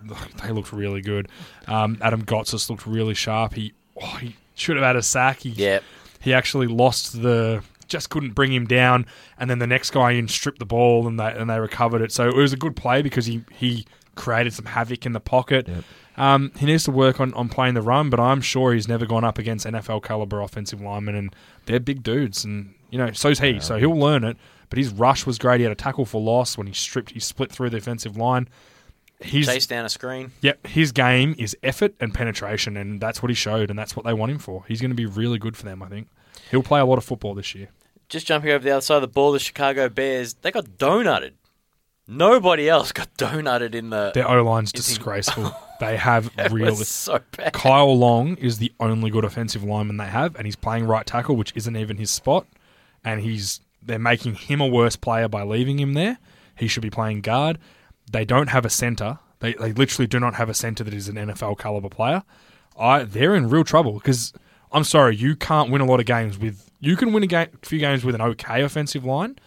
they looked really good. Um, Adam Gotsis looked really sharp. He oh, he should have had a sack. He, Yeah. he actually lost the just couldn't bring him down, and then the next guy in stripped the ball and they and they recovered it. So it was a good play because he he created some havoc in the pocket. Yep. Um, he needs to work on, on playing the run, but I'm sure he's never gone up against NFL caliber offensive linemen, and they're big dudes, and you know so's he. So he'll learn it. But his rush was great. He had a tackle for loss when he stripped, he split through the offensive line. He's Chase down a screen. Yep, his game is effort and penetration, and that's what he showed, and that's what they want him for. He's going to be really good for them, I think. He'll play a lot of football this year. Just jumping over the other side of the ball, the Chicago Bears, they got donutted. Nobody else got donutted in the. Their O line's disgraceful. they have it real. was so bad. Kyle Long is the only good offensive lineman they have, and he's playing right tackle, which isn't even his spot. And he's they're making him a worse player by leaving him there. He should be playing guard. They don't have a center. They they literally do not have a center that is an NFL caliber player. I they're in real trouble because I'm sorry, you can't win a lot of games with. You can win a game, few games with an okay offensive line,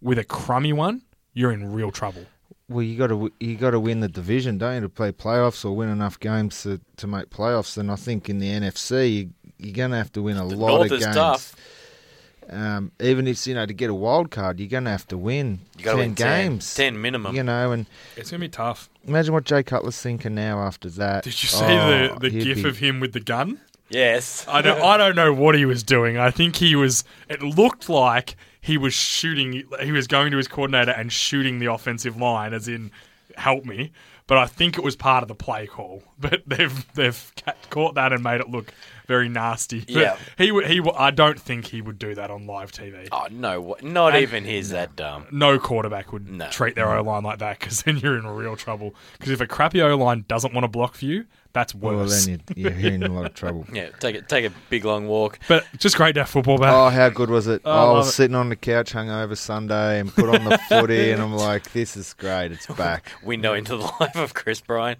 with a crummy one. You're in real trouble. Well, you got to you got to win the division, don't you, to play playoffs or win enough games to, to make playoffs. And I think in the NFC, you, you're going to have to win a The lot North of is games. tough. Um, even if you know to get a wild card, you're going to have to win You ten win games, 10 minimum. You know, and It's gonna be tough. imagine what Jay Cutler's thinking now after that. Did you see Oh, the the gif be- of him with the gun? Yes. I don't, I don't know what he was doing. I think he was. It looked like he was shooting. He was going to his coordinator and shooting the offensive line, as in, help me. But I think it was part of the play call. But they've they've caught that and made it look very nasty. But Yeah. he would. He. would- I don't think he would do that on live TV. Oh, no. Not And- even he's that dumb. No quarterback would No. treat their O line like that because then you're in real trouble. Because if a crappy O line doesn't want to block for you, that's worse. well, worse. then you're, you're in a lot of trouble. Yeah, take it. Take a big long walk. but just great to have football back. Oh, how good was it? Oh, I I was it. sitting on the couch hungover Sunday and put on the footy, and I'm like, this is great. It's back. window into the life of Chris Bryan.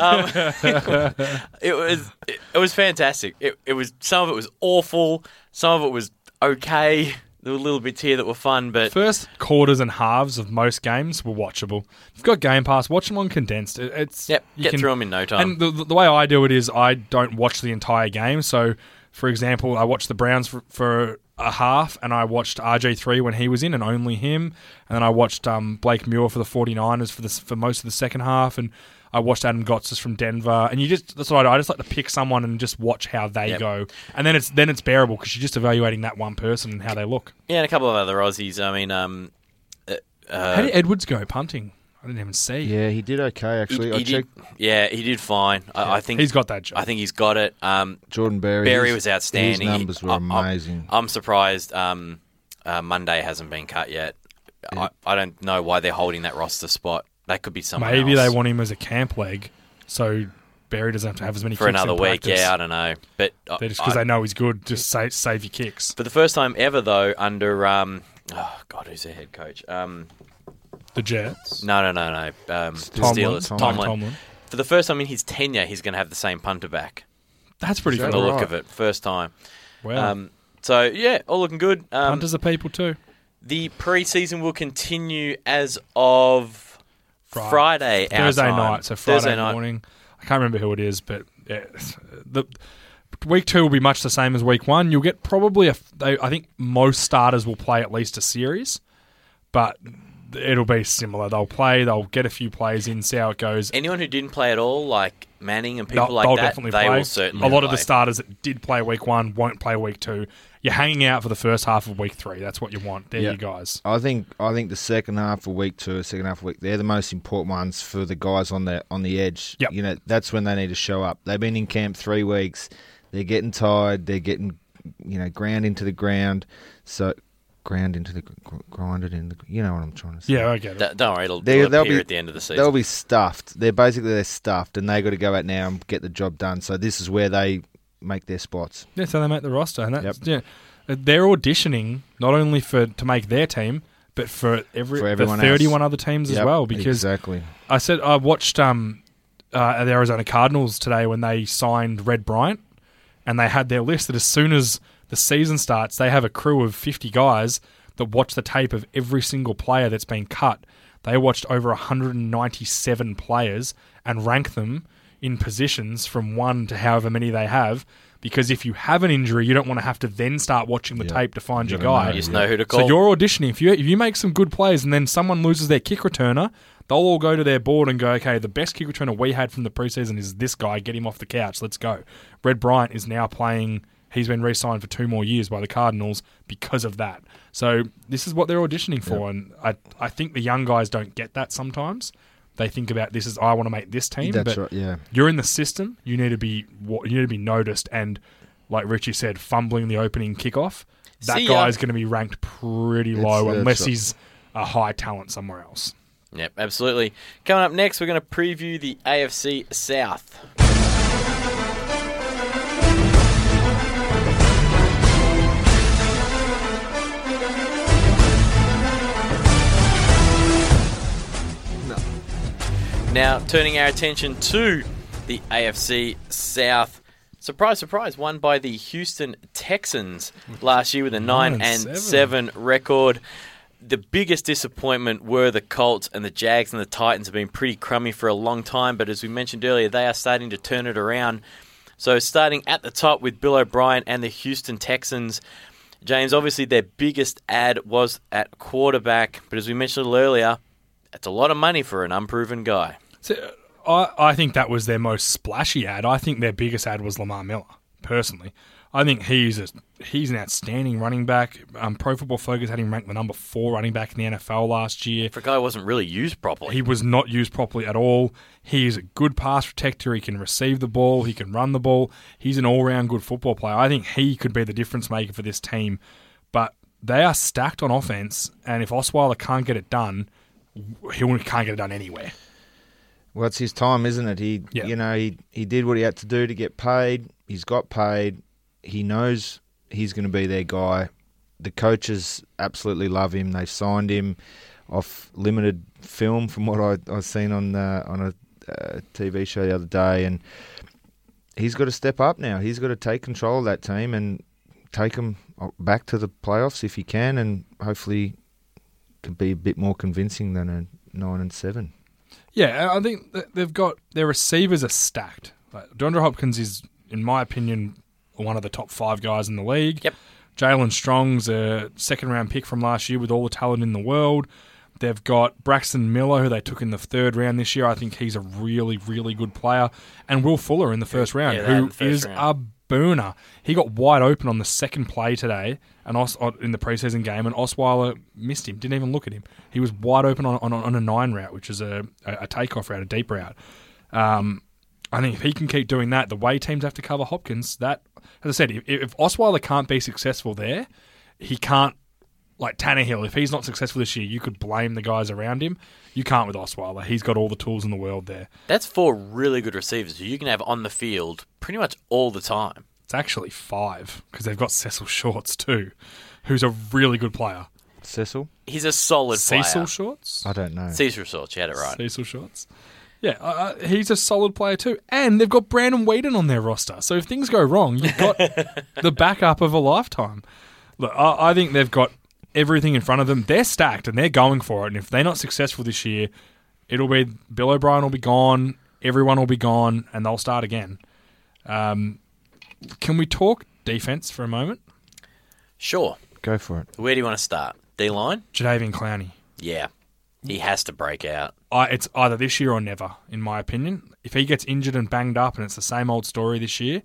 Um, it was it, it was fantastic. It, it was some of it was awful, some of it was okay. There were little bits here that were fun, but First quarters and halves of most games were watchable. If you've got Game Pass, watch them on condensed. It- It's yep, you get can- through them in no time. And the, the the way I do it is I don't watch the entire game. So, for example, I watched the Browns for, for a half, and I watched RG3 when he was in, and only him. And then I watched um, Blake Muir for the 49ers for the, for most of the second half, and I watched Adam Gotsis from Denver. And you just that's what I do. I just like to pick someone and just watch how they Yep. go, and then it's then it's bearable because you're just evaluating that one person and how they look. yeah, and a couple of other Aussies. I mean, um, uh, uh, How did Edwards go punting? I didn't even see. Yeah, he did okay he, actually. I he did, checked yeah, he did fine. I, I think he's got that job. I think he's got it. Um, Jordan Berry. Barry his- was outstanding. His numbers were I- I'm- amazing. I'm surprised um, uh, Monday hasn't been cut yet. I, I don't know why they're holding that roster spot. That could be someone Maybe else. they want him as a camp leg, so Berry doesn't have to have as many for kicks in another week. practice. Yeah, I don't know, but I- just because I- they know he's good. Just save, save your kicks. for the first time ever though, under um, oh god, who's their head coach? Um, The Jets. no, no, no, no. Um, Tomlin. Steelers. Tomlin. Tomlin. Tomlin. For the first time in his tenure, he's going to have the same punter back. That's pretty Is From the cool. look right? of it, first time. Wow. Um, so yeah, all looking good. Um, Punters are people too. the preseason will continue as of Friday. Friday, our Thursday time. night, so Friday Thursday night. morning. I can't remember who it is, but yeah, the week two will be much the same as week one. You'll get probably a. They, I think most starters will play at least a series, but it'll be similar. They'll play. They'll get a few plays in, see how it goes. Anyone who didn't play at all, like Manning and people They'll, like they'll that, definitely they play. will certainly a lot of the starters that did play week one won't play week two. You're hanging out for the first half of week three. That's what you want. There Yeah. you guys. I think I think the second half of week two, second half of week, they're the most important ones for the guys on the on the edge. Yep. You know, that's when they need to show up. They've been in camp three weeks. They're getting tired. They're getting, you know, ground into the ground. So ground into the gr- grinded in the. You know what I'm trying to say. Yeah, I get it. D- Don't worry, it'll, They- it'll they'll appear be- at the end of the season. They'll be stuffed. They're basically they're stuffed, and they got to go out now and get the job done. So this is where they make their spots. Yeah, so they make the roster, and that's Yep. yeah. They're auditioning not only for to make their team, but for every For everyone for else. 31 other teams as well. Because exactly. I said I watched um, uh, the Arizona Cardinals today when they signed Red Bryant, and they had their list that as soon as the season starts, they have a crew of 50 guys that watch the tape of every single player that's been cut. They watched over 197 players and rank them in positions from one to however many they have. Because if you have an injury, you don't want to have to then start watching the Yeah. tape to find You your guy. know, you just know who to call. So you're auditioning. If you if you make some good plays and then someone loses their kick returner, they'll all go to their board and go, okay, the best kick returner we had from the preseason is this guy. Get him off the couch. Let's go. Red Bryant is now playing. He's been re-signed for two more years by the Cardinals because of that. So this is what they're auditioning for, and I I think the young guys don't get that sometimes. They think about this as I want to make this team. That's but right. Yeah. you're in the system. You need to be you need to be noticed, and like Richie said, fumbling the opening kickoff. That See ya. guy's going to be ranked pretty low that's unless right. he's a high talent somewhere else. Yep, absolutely. Coming up next, we're going to preview the AFC South. Now, turning our attention to the AFC South. Surprise, surprise, won by the Houston Texans last year with a 9 and and seven. 7 record. The biggest disappointment were the Colts and the Jags and the Titans have been pretty crummy for a long time, but as we mentioned earlier, they are starting to turn it around. So, starting at the top with Bill O'Brien and the Houston Texans, James, obviously their biggest ad was at quarterback, but as we mentioned earlier, it's a lot of money for an unproven guy. So, I, I think that was their most splashy ad. I think their biggest ad was Lamar Miller. Personally, I think he's a, he's an outstanding running back. Um, Pro Football Focus had him ranked the number four running back in the NFL last year. For a guy who wasn't really used properly. He was not used properly at all. He is a good pass protector. He can receive the ball. He can run the ball. He's an all-round good football player. I think he could be the difference maker for this team. But they are stacked on offense, and if Osweiler can't get it done, he can't get it done anywhere. Well, it's his time, isn't it? He, Yeah. you know, he he did what he had to do to get paid. He's got paid. He knows he's going to be their guy. The coaches absolutely love him. They signed him off limited film, from what I I seen on uh, on a uh, TV show the other day, and he's got to step up now. He's got to take control of that team and take them back to the playoffs if he can, and hopefully can be a bit more convincing than a nine and seven. Yeah, I think they've got their receivers are stacked. Like, DeAndre Hopkins is, in my opinion, one of the top five guys in the league. Yep. Jaelen Strong's a second round pick from last year with all the talent in the world. They've got Braxton Miller, who they took in the third round this year. I think he's a really, really good player. And Will Fuller in the first round, Yeah, who the first is round. Booner. He got wide open on the second play today, and Os- in the preseason game, and Osweiler missed him. Didn't even look at him. He was wide open on on, on a nine route, which is a, a, a takeoff route, a deep route. Um, I think if he can keep doing that, the way teams have to cover Hopkins, that as I said, if, if Osweiler can't be successful there, he can't. Like Tannehill, if he's not successful this year, you could blame the guys around him. You can't with Osweiler. He's got all the tools in the world there. That's four really good receivers who you can have on the field pretty much all the time. It's actually five because they've got Cecil Shorts too, who's a really good player. Cecil, He's a solid Cecil player. Shorts? I don't know. Cecil Shorts, you had it right. Cecil Shorts. Yeah, uh, uh, he's a solid player too. And they've got Brandon Weeden on their roster. So if things go wrong, you've got the backup of a lifetime. Look, I, I think they've got everything in front of them. They're stacked and they're going for it. And if they're not successful this year, it'll be Bill O'Brien will be gone, everyone will be gone, and they'll start again. Um, can we talk defense for a moment? Sure. Go for it. Where do you want to start? D line? Jadeveon Clowney. Yeah. He has to break out. I, it's either this year or never, in my opinion. If he gets injured and banged up and it's the same old story this year,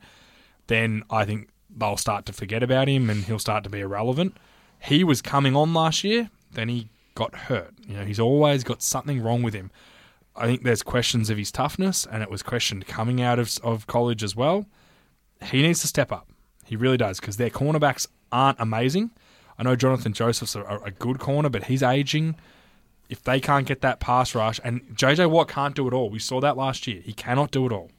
then I think they'll start to forget about him and he'll start to be irrelevant. He was coming on last year, then he got hurt. You know, he's always got something wrong with him. I think there's questions of his toughness, and it was questioned coming out of, of college as well. He needs to step up. He really does because their cornerbacks aren't amazing. I know Jonathan Joseph's a, a good corner, but he's aging. If they can't get that pass rush, and JJ Watt can't do it all, we saw that last year. He cannot do it all.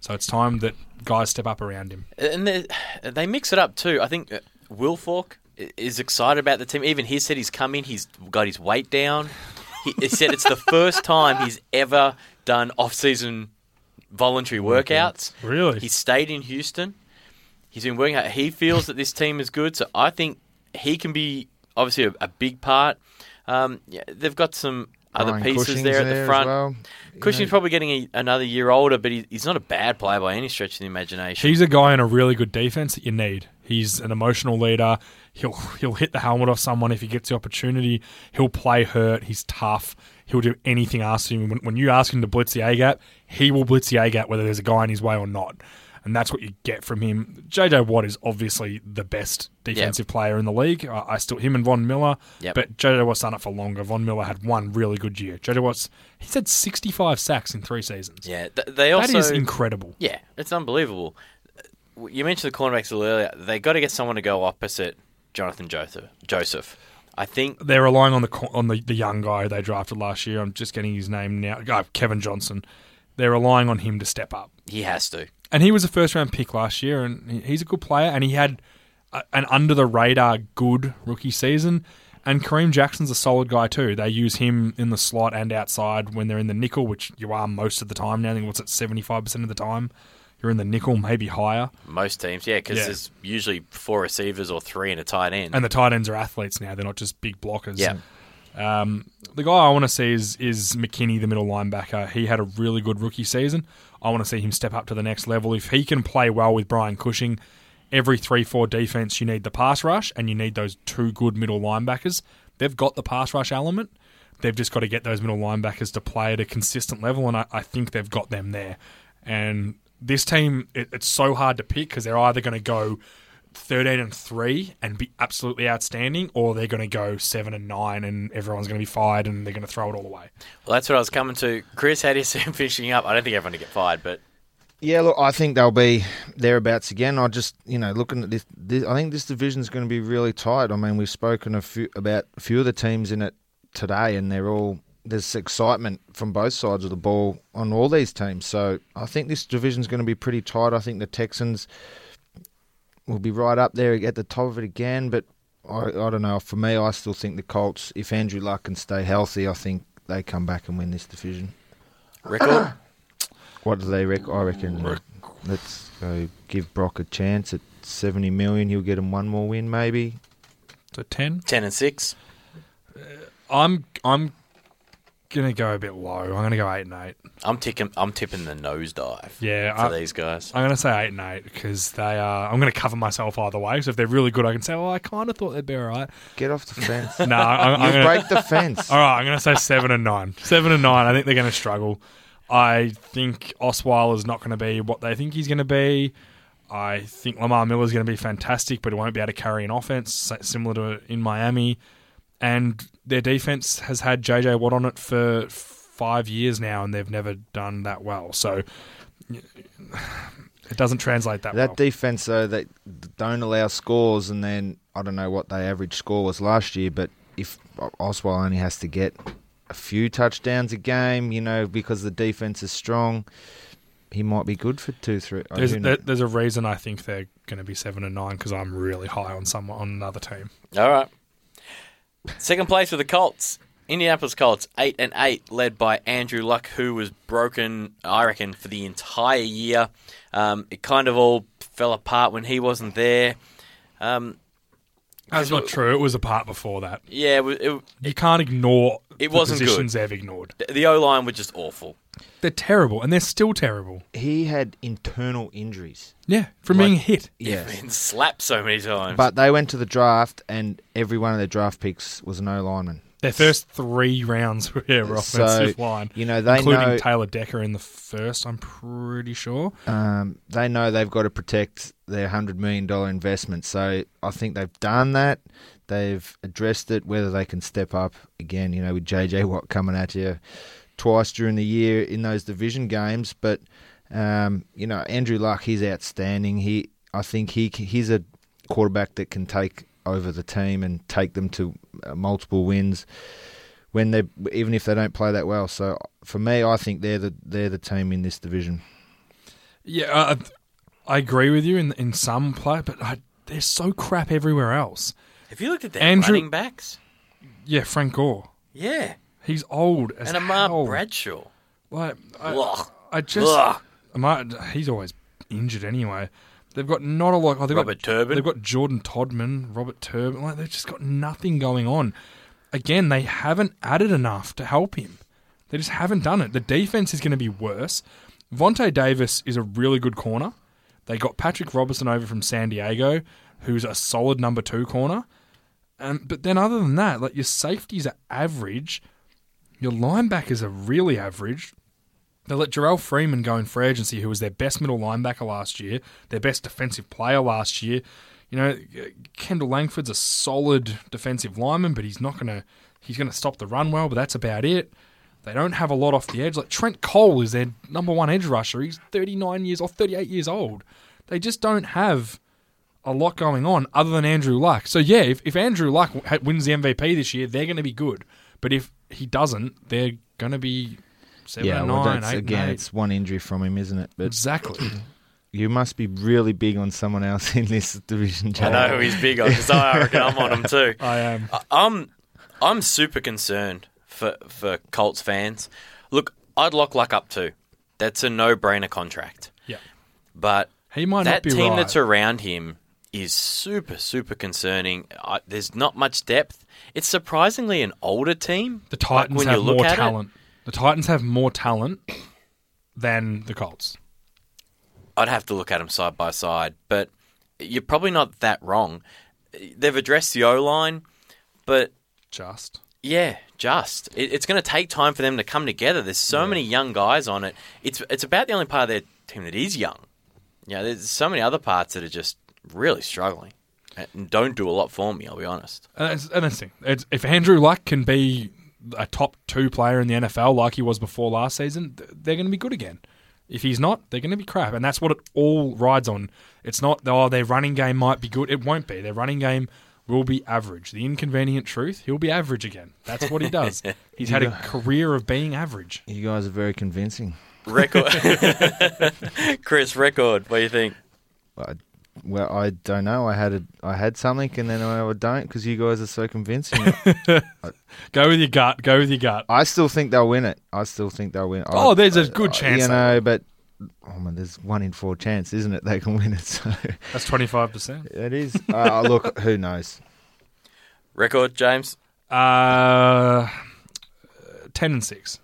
So it's time that guys step up around him. And they, they mix it up too. I think uh, i- is excited about the team. Even he said he's come in, he's got his weight down. He, he said it's the first time he's ever done off-season voluntary workouts. Really? He stayed in Houston. He's been working out. He feels that this team is good, so I think he can be obviously a, a big part. Um, yeah, they've got some other Brian pieces Cushing's there at the as front. well. You Cushing's know, probably getting a, another year older, but he, he's not a bad player by any stretch of the imagination. He's a guy in a really good defense that you need. He's an emotional leader. He'll he'll hit the helmet off someone if he gets the opportunity. He'll play hurt. He's tough. He'll do anything asked of him. When, when you ask him to blitz the A gap, he will blitz the A gap whether there's a guy in his way or not. And that's what you get from him. JJ Watt is obviously the best defensive player in the league. I, I still him and Von Miller, Yep. but JJ Watt's done it for longer. Von Miller had one really good year. JJ Watt's he's had 65 sacks in three seasons. yeah, th- they also that is incredible. Yeah, it's unbelievable. You mentioned the cornerbacks a little earlier. They got to get someone to go opposite Jonathan Joseph. Joseph, I think. they're relying on the on the, the young guy they drafted last year. I'm just getting his name now. Uh, Kevin Johnson. They're relying on him to step up, He has to. and he was a first round pick last year, and he's a good player, and he had a, an under the radar good rookie season. And Kareem Jackson's a solid guy too. They use him in the slot and outside when they're in the nickel, which you are most of the time now. I think what's it, seventy five percent of the time you're in the nickel, maybe higher. Most teams, yeah, because Yeah. there's usually four receivers or three and a tight end. And the tight ends are athletes now; they're not just big blockers. yeah, Um, the guy I want to see is is McKinney, the middle linebacker. He had a really good rookie season. I want to see him step up to the next level. If he can play well with Brian Cushing, every three four defense you need the pass rush and you need those two good middle linebackers. They've got the pass rush element. They've just got to get those middle linebackers to play at a consistent level, and I, I think they've got them there. And this team, it, it's so hard to pick because they're either going to go 13 and 3 and be absolutely outstanding or they're going to go 7 and 9 and everyone's going to be fired and they're going to throw it all away. well, that's what I was coming to. Chris, how do you see him finishing up? I don't think everyone to get fired, but Yeah, look, I think they'll be thereabouts again. I just, you know, looking at this, this I think this division is going to be really tight. I mean, we've spoken a few, about a few of the teams in it today, and they're all there's excitement from both sides of the ball on all these teams. So I think this division is going to be pretty tight. I think the Texans will be right up there at the top of it again, but I, I don't know. For me, I still think the Colts, if Andrew Luck can stay healthy, I think they come back and win this division. record. What do they reckon? I reckon. Let's go give Brock a chance at seventy million. He'll get him one more win, maybe. So 10. Ten and six. I'm I'm going to go a bit low. I'm going to go 8 and 8. I'm ticking. I'm tipping the nosedive. Yeah, for I- these guys. I'm going to say 8 and 8 because they are I'm going to cover myself either way. So if they're really good I can say, "Well, I kind of thought they'd be all right." Get off the fence. No, I'm, you I'm gonna, break the fence. All right, I'm going to say seven and nine. Seven and nine. I think they're going to struggle. I think Osweiler is not going to be what they think he's going to be. I think Lamar Miller is going to be fantastic, but he won't be able to carry an offense similar to in Miami. And their defense has had JJ Watt on it for five years now, and they've never done that well. So it doesn't translate that, That well. defense though, they don't allow scores, and then I don't know what their average score was last year, but if Osweiler only has to get a few touchdowns a game, you know, because the defense is strong, he might be good for two, three. oh, there's, there, there's a reason I think they're going to be seven and nine because I'm really high on someone on another team. All right. Second place with the Colts. Indianapolis Colts, eight and eight, led by Andrew Luck, who was broken, I reckon, for the entire year. Um, it kind of all fell apart when he wasn't there. Um, That's not true. It was apart before that. yeah, it, was- it, You can't ignore It the wasn't good. positions they've ignored. the O line was just awful. They're terrible, and they're still terrible. he had internal injuries. Yeah, from Like- being hit. Yeah. Been slapped so many times. But they went to the draft, and every one of their draft picks was an O lineman. Their first three rounds were yeah, So, offensive line, you know, they including know- Taylor Decker in the first. I'm pretty sure. Um, they know they've got to protect their hundred million dollar investment, so I think they've done that. They've addressed it. Whether they can step up again, you know, with JJ Watt coming at you twice during the year in those division games, but um, you know, Andrew Luck, he's outstanding. He, I think he he's a quarterback that can take over the team and take them to uh, multiple wins when they even if they don't play that well. So for me, I think they're the they're the team in this division. Yeah, uh, I agree with you in in some play, but I, they're so crap everywhere else. Have you looked at their Andrew- running backs? Yeah, Frank Gore. Yeah, He's old as and Ahmad hell. Bradshaw. Like, I, I just Ugh. Ahmad, he's always injured anyway. They've got not a lot. Oh, they've Robert got, Turbin. They've got Jordan Todman, Robert Turbin. Like they've just got nothing going on. Again, they haven't added enough to help him. They just haven't done it. The defense is going to be worse. Vontae Davis is a really good corner. They got Patrick Robertson over from San Diego, who's a solid number two corner. Um, but then other than that, like your safeties are average. Your linebackers are really average. They let Jerrell Freeman go in free agency, who was their best middle linebacker last year, their best defensive player last year. You know, Kendall Langford's a solid defensive lineman, but he's not gonna he's gonna stop the run well, but that's about it. They don't have a lot off the edge. Like Trent Cole is their number one edge rusher. He's 39 years or 38 years old. They just don't have a lot going on other than Andrew Luck. So yeah, if, if Andrew Luck wins the MVP this year, they're going to be good. But if he doesn't, they're going to be seven yeah, and well, nine, that's eight again, eight. it's one injury from him, isn't it? But Exactly. you must be really big on someone else in this division. I Jay. know who he's big on because I reckon I'm on him too. I am. I- I'm I'm super concerned for for Colts fans. Look, I'd lock Luck up too. That's a no brainer contract. Yeah. But He might not that be team right. that's around him is super super concerning. I, there's not much depth. It's surprisingly an older team. the Like, Titans when have more at it. talent. The Titans have more talent than the Colts. I'd have to look at them side by side, but you're probably not that wrong. They've addressed the O line, but Just. Yeah, just it, it's going to take time for them to come together. There's so many young guys on it. It's it's about the only part of their team that is young. Yeah, there's so many other parts that are just really struggling and don't do a lot for me. I'll be honest. Uh, and that's, and that's the thing. It's, if Andrew Luck can be a top two player in the NFL like he was before last season, they're going to be good again. If he's not, they're going to be crap. And that's what it all rides on. It's not, oh, their running game might be good. It won't be. Their running game will be average. The inconvenient truth, he'll be average again. That's what he does. He's had a career of being average. You guys are very convincing. Record, Chris. Record. What do you think? I, well, I don't know. I had a, I had something, and then I don't because you guys are so convincing. Go with your gut. Go with your gut. I still think they'll win it. I still think they'll win. Oh, I- there's a good I- chance You they know, but oh man, there's one in four chance, isn't it? They can win it. So That's 25%. it is. Uh, look, who knows? Record, James. Uh, 10 and 6.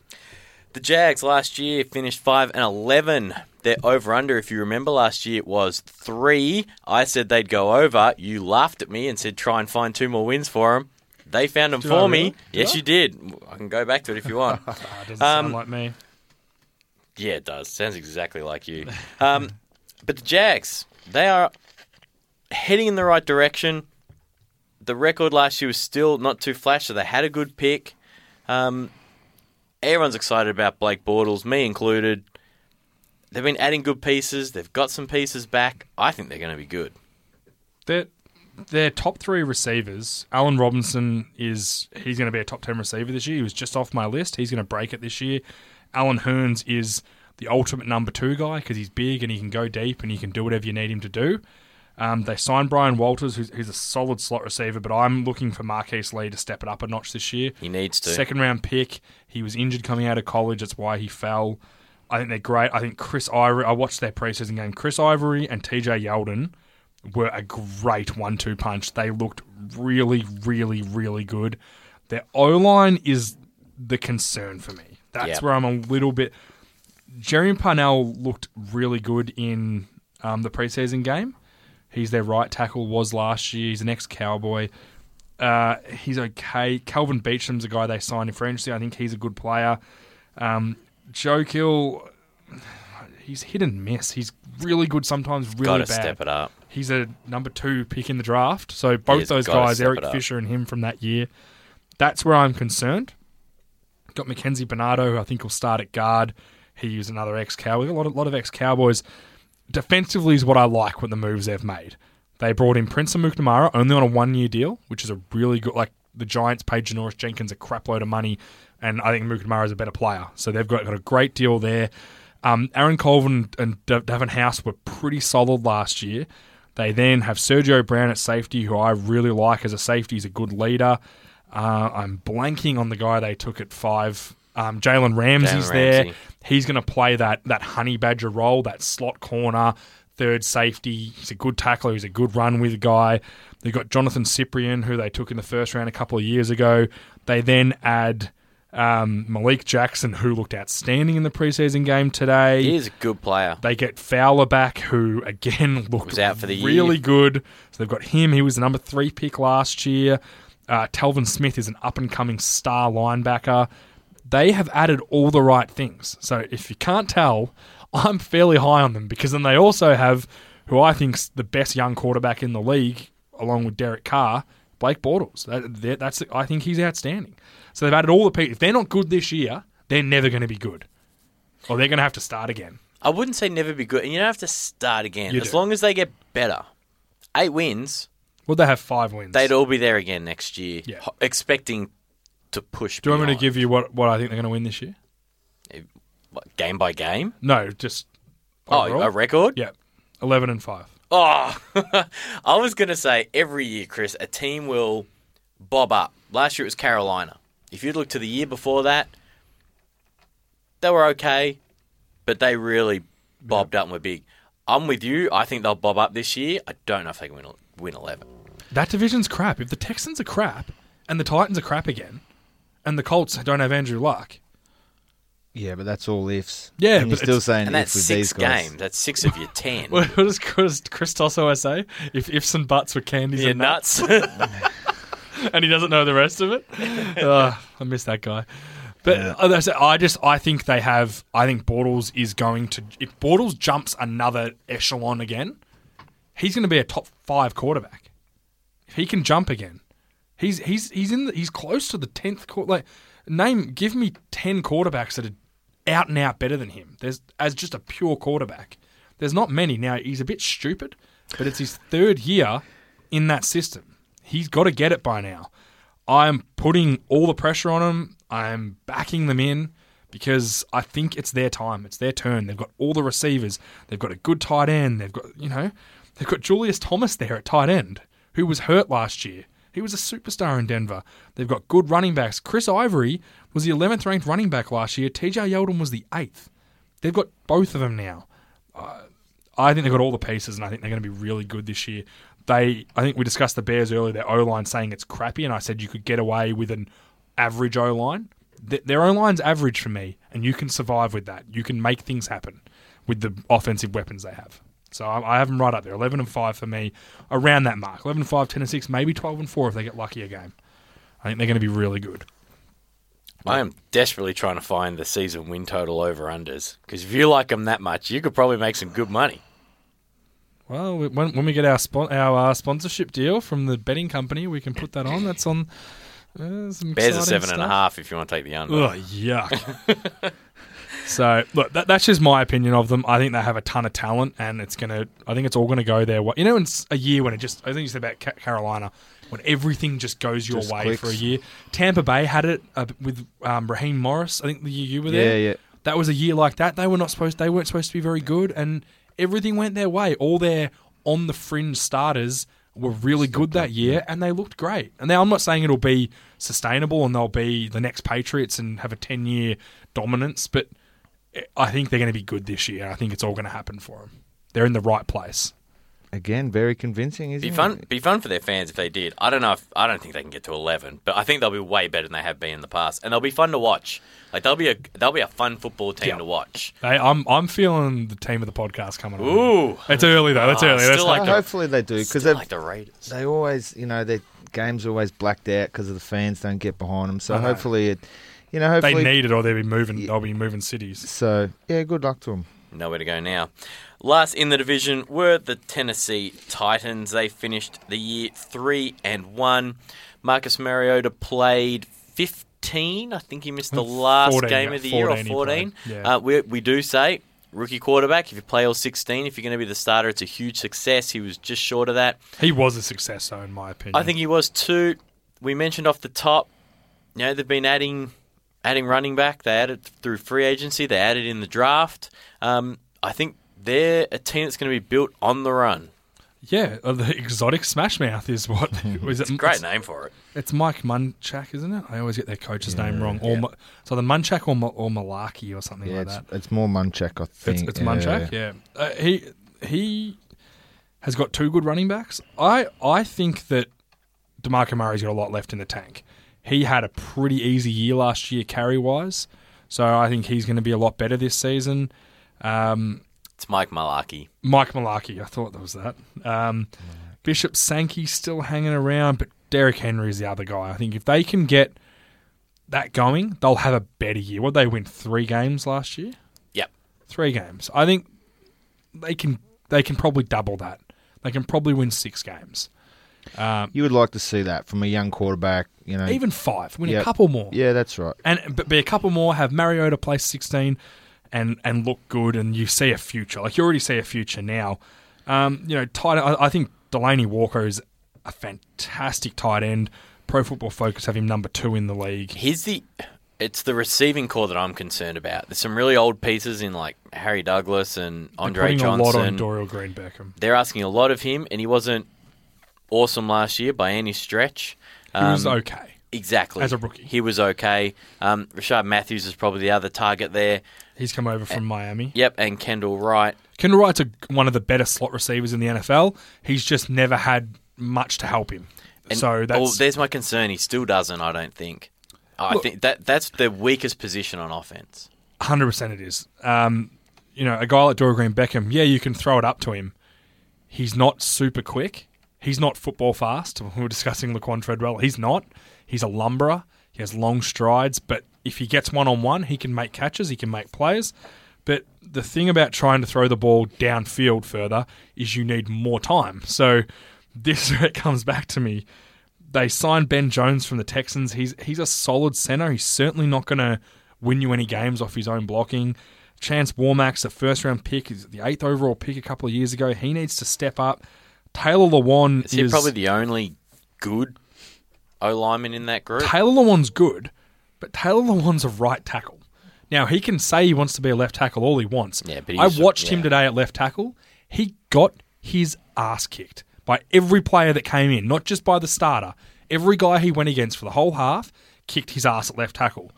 The Jags last year finished five and eleven. Their over under, if you remember last year, was three. I said they'd go over. You laughed at me and said try and find two more wins for them. They found them Did for I me. really? Yes, I? you did. I can go back to it if you want. Doesn't Um, sound like me. Yeah, it does. Sounds exactly like you. Um, but the Jags, they are heading in the right direction. The record last year was still not too flash, so they had a good pick. Um, everyone's excited about Blake Bortles, me included. They've been adding good pieces. They've got some pieces back. I think they're going to be good. Their, their top three receivers, Allen Robinson is he's going to be a top ten receiver this year. He was just off my list. He's going to break it this year. Allen Hurns is the ultimate number two guy because he's big and he can go deep and he can do whatever you need him to do. Um, they signed Bryan Walters, who's, who's a solid slot receiver, but I'm looking for Marquise Lee to step it up a notch this year. He needs to. Second round pick. He was injured coming out of college. That's why he fell. I think they're great. I think Chris Ivory. I watched their preseason game. Chris Ivory and TJ Yeldon were a great one-two punch. They looked really, really, really good. Their O line is the concern for me. That's Yep. where I'm a little bit. Jermey Parnell looked really good in um, the preseason game. He's their right tackle. Was last year. He's an ex-cowboy. Uh, he's okay. Kelvin Beachum's a guy they signed in free agency. I think he's a good player. Um, Joeckel, he's hit and miss. He's really good sometimes, really Got to bad. step it up. He's a number two pick in the draft. So both He's those gotta guys, step Eric it up. Fisher and him from that year, that's where I'm concerned. Got Mackenzy Bernadeau, who I think will start at guard. He's another ex Cowboy. A lot of, lot of ex Cowboys. Defensively is what I like with the moves they've made. They brought in Prince Amukamara only on a one year deal, which is a really good. Like the Giants paid Janoris Jenkins a crap load of money, and I think Amukamara is a better player. So they've got, got a great deal there. Um, Aaron Colvin and Da- Davon House were pretty solid last year. They then have Sergio Brown at safety, who I really like as a safety. He's a good leader. Uh, I'm blanking on the guy they took at five. Um, Jalen Ramsey's Jalen there. He's going to play that that honey badger role, that slot corner, third safety. He's a good tackler. He's a good run with guy. They've got Johnathan Cyprien, who they took in the first round a couple of years ago. They then add um, Malik Jackson, who looked outstanding in the preseason game today. He is a good player. They get Fowler back, who again looked Was out for the really year. good. So they've got him. He was the number three pick last year. Uh, Telvin Smith is an up and coming star linebacker. They have added all the right things. So if you can't tell, I'm fairly high on them because then they also have who I think's the best young quarterback in the league, along with Derek Carr, Blake Bortles. That, that- that's I think he's outstanding. So they've added all the people. If they're not good this year, they're never going to be good, or they're going to have to start again. I wouldn't say never be good, and you don't have to start again. You as do. long as they get better. Eight wins, Well, they have five wins. they'd all be there again next year, Yeah. ho- expecting to push. Do you want me to give you what, what I think they're going to win this year? Eh, what, game by game? No, just Oh, overall. a record? yeah, eleven and five. Oh, I was going to say every year, Chris, a team will bob up. Last year it was Carolina. If you look to the year before that, they were okay, but they really bobbed up and were big. I'm with you. I think they'll bob up this year. I don't know if they can win, win 11. That division's crap. If the Texans are crap and the Titans are crap again, and the Colts don't have Andrew Luck, Yeah, but that's all ifs. Yeah, and you're still saying And if that's with six these guys. games. That's six of your ten. what does Chris, Chris Tosso say? If ifs and buts were candies You're and nuts, nuts. and he doesn't know the rest of it. Ugh, I miss that guy. But uh, I just I think they have. I think Bortles is going to. If Bortles jumps another echelon again, he's going to be a top five quarterback. If he can jump again, he's he's he's in. The, he's close to the tenth. Quar- like name, give me ten quarterbacks that are out and out better than him. There's as just a pure quarterback. There's not many now. He's a bit stupid, but it's his third year in that system. He's got to get it by now. I'm putting all the pressure on them. I'm backing them in because I think it's their time. It's their turn. They've got all the receivers. They've got a good tight end. They've got, you know, they've got Julius Thomas there at tight end, who was hurt last year. He was a superstar in Denver. They've got good running backs. Chris Ivory was the 11th ranked running back last year. TJ Yeldon was the 8th. They've got both of them now. Uh, I think they've got all the pieces, and I think they're going to be really good this year. They, I think we discussed the Bears earlier. Their O line saying it's crappy, and I said you could get away with an average O line. Th- Their O line's average for me, and you can survive with that. You can make things happen with the offensive weapons they have. So I, I have them right up there, eleven and five for me, around that mark. 11 and 5, 10 and six, maybe twelve and four if they get lucky a game. I think they're going to be really good. I am desperately trying to find the season win total over unders because if you like them that much, you could probably make some good money. Well, we- when, when we get our spon- our uh, sponsorship deal from the betting company, we can put that on. That's on. Uh, some Bears are exciting seven and a stuff. half if you want to take the under. Ugh, yuck. so look, that, that's just my opinion of them. I think they have a ton of talent, and it's gonna. I think it's all gonna go their way. You know, in s- a year when it just. I think you said about Carolina, when everything just goes your Just way clicks. for a year. Tampa Bay had it uh, with um, Raheem Morris. I think the year you were there. Yeah, yeah. That was a year like that. They were not supposed. They weren't supposed to be very good, and everything went their way. All their on the fringe starters were really good that year, and they looked great. And now I'm not saying it'll be sustainable and they'll be the next Patriots and have a 10 year dominance, but I think they're going to be good this year. I think it's all going to happen for them. They're in the right place. Again, very convincing, isn't Be it? Be fun for their fans if they did. I don't know. if I don't think they can get to eleven, but I think they'll be way better than they have been in the past, and they'll be fun to watch. Like they'll be a they'll be a fun football team Yeah. to watch. Hey, I'm I'm feeling the team of the podcast coming on. Ooh, It's early though. That's Oh, early. That's like the- hopefully they do because Still they like the Raiders. they always, you know, their games are always blacked out because of the fans don't get behind them. So I hopefully it, you know, They need it, or they'll be moving. They'll be moving cities. so yeah, good luck to them. Nowhere to go now. Last in the division were the Tennessee Titans. They finished the year three and one. Marcus Mariota played fifteen. I think he missed the last 14, game of the year or 14 he fourteen. played, yeah. Uh, we we do say rookie quarterback. If you play all sixteen, if you're going to be the starter, it's a huge success. He was just short of that. He was a success, though, in my opinion. I think he was too. We mentioned off the top, you know, they've been adding adding running back. They added through free agency. They added in the draft. Um, I think they're a team that's going to be built on the run. Yeah, uh, the exotic smash mouth is what was it? Great it's, name for it. It's Mike Munchak, isn't it? I always get their coach's name Yeah. wrong. Or Ma- so the Munchak or Ma- or Mularkey or something Yeah, like it's, that. it's more Munchak, I think. It's, it's Munchak. Yeah, uh, he he has got two good running backs. I I think that Demarco Murray's got a lot left in the tank. He had a pretty easy year last year carry wise, so I think he's going to be a lot better this season. Um, It's Mike Mularkey. Mike Mularkey, I thought that was that. Um, Bishop Sankey still hanging around, but Derrick Henry is the other guy. I think if they can get that going, they'll have a better year. What they win three games last year? Yep. Three games. I think they can they can probably double that. They can probably win six games. Um, You would like to see that from a young quarterback, you know. even five. Win a couple more. yeah, that's right. and but be a couple more. Have Mariota play sixteen, and and look good, and you see a future. Like you already see a future now. Um, you know, tight. I, I think Delanie Walker is a fantastic tight end. Pro Football Focus have him number two in the league. He's the. It's the receiving corps that I'm concerned about. There's some really old pieces in like Harry Douglas and They're Andre Johnson. a lot on Dorial Green Beckham. They're asking a lot of him, and he wasn't awesome last year by any stretch. He was Um, okay. Exactly. As a rookie. He was okay. Um, Rishard Matthews is probably the other target there. He's come over from Miami. Yep, and Kendall Wright. Kendall Wright's a, one of the better slot receivers in the NFL. He's just never had much to help him. And, so oh, that's there's my concern. He still doesn't, I don't think. I Look- think that that's the weakest position on offense. Hundred percent, it is. Um, you know, a guy like Dorial Green Beckham, yeah, you can throw it up to him. He's not super quick. He's not football fast. We were discussing Laquon Treadwell. He's not. He's a lumberer. He has long strides, but if he gets one on one, he can make catches. He can make plays. But the thing about trying to throw the ball downfield further is you need more time. So this it comes back to me. They signed Ben Jones from the Texans. He's he's a solid center. He's certainly not going to win you any games off his own blocking. Chance Warmack's a first round pick. is the eighth overall pick a couple of years ago. He needs to step up. Taylor Lewan Is is, probably the only good O lineman in that group? Taylor Lewan's good, but Taylor Lewan's a right tackle. Now he can say he wants to be a left tackle all he wants. Yeah, but I watched him today at left tackle. He got his ass kicked by every player that came in, not just by the starter. Every guy he went against for the whole half kicked his ass at left tackle.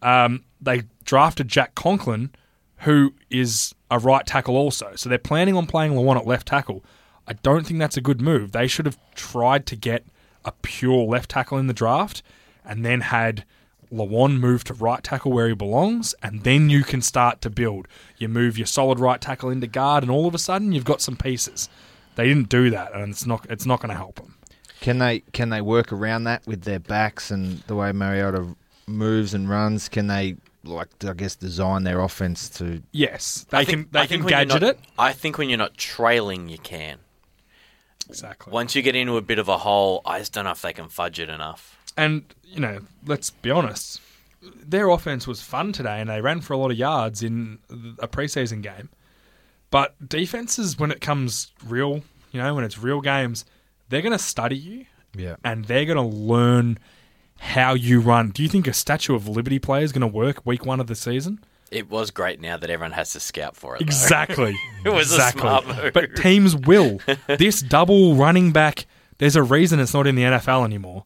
Um, they drafted Jack Conklin, who is a right tackle also. So they're planning on playing Lewan at left tackle. I don't think that's a good move. They should have tried to get a pure left tackle in the draft and then had Lewan move to right tackle where he belongs, and then you can start to build. You move your solid right tackle into guard, and all of a sudden you've got some pieces. They didn't do that, and it's not it's not going to help them. Can they can they work around that with their backs and the way Mariota moves and runs? Can they like I guess design their offense to? Yes, they I can they can think when you're gadget not- it. I think when you're not trailing, you can. Exactly. Once you get into a bit of a hole, I just don't know if they can fudge it enough. And you know, let's be honest, their offense was fun today, and they ran for a lot of yards in a preseason game. But defenses, when it comes real, you know, when it's real games, they're going to study you Yeah. and they're going to learn how you run. Do you think a Statue of Liberty play is going to work week one of the season? It was great now that everyone has to scout for it. though. Exactly. It was a exactly. smart move. But teams will. this double running back, there's a reason it's not in the NFL anymore.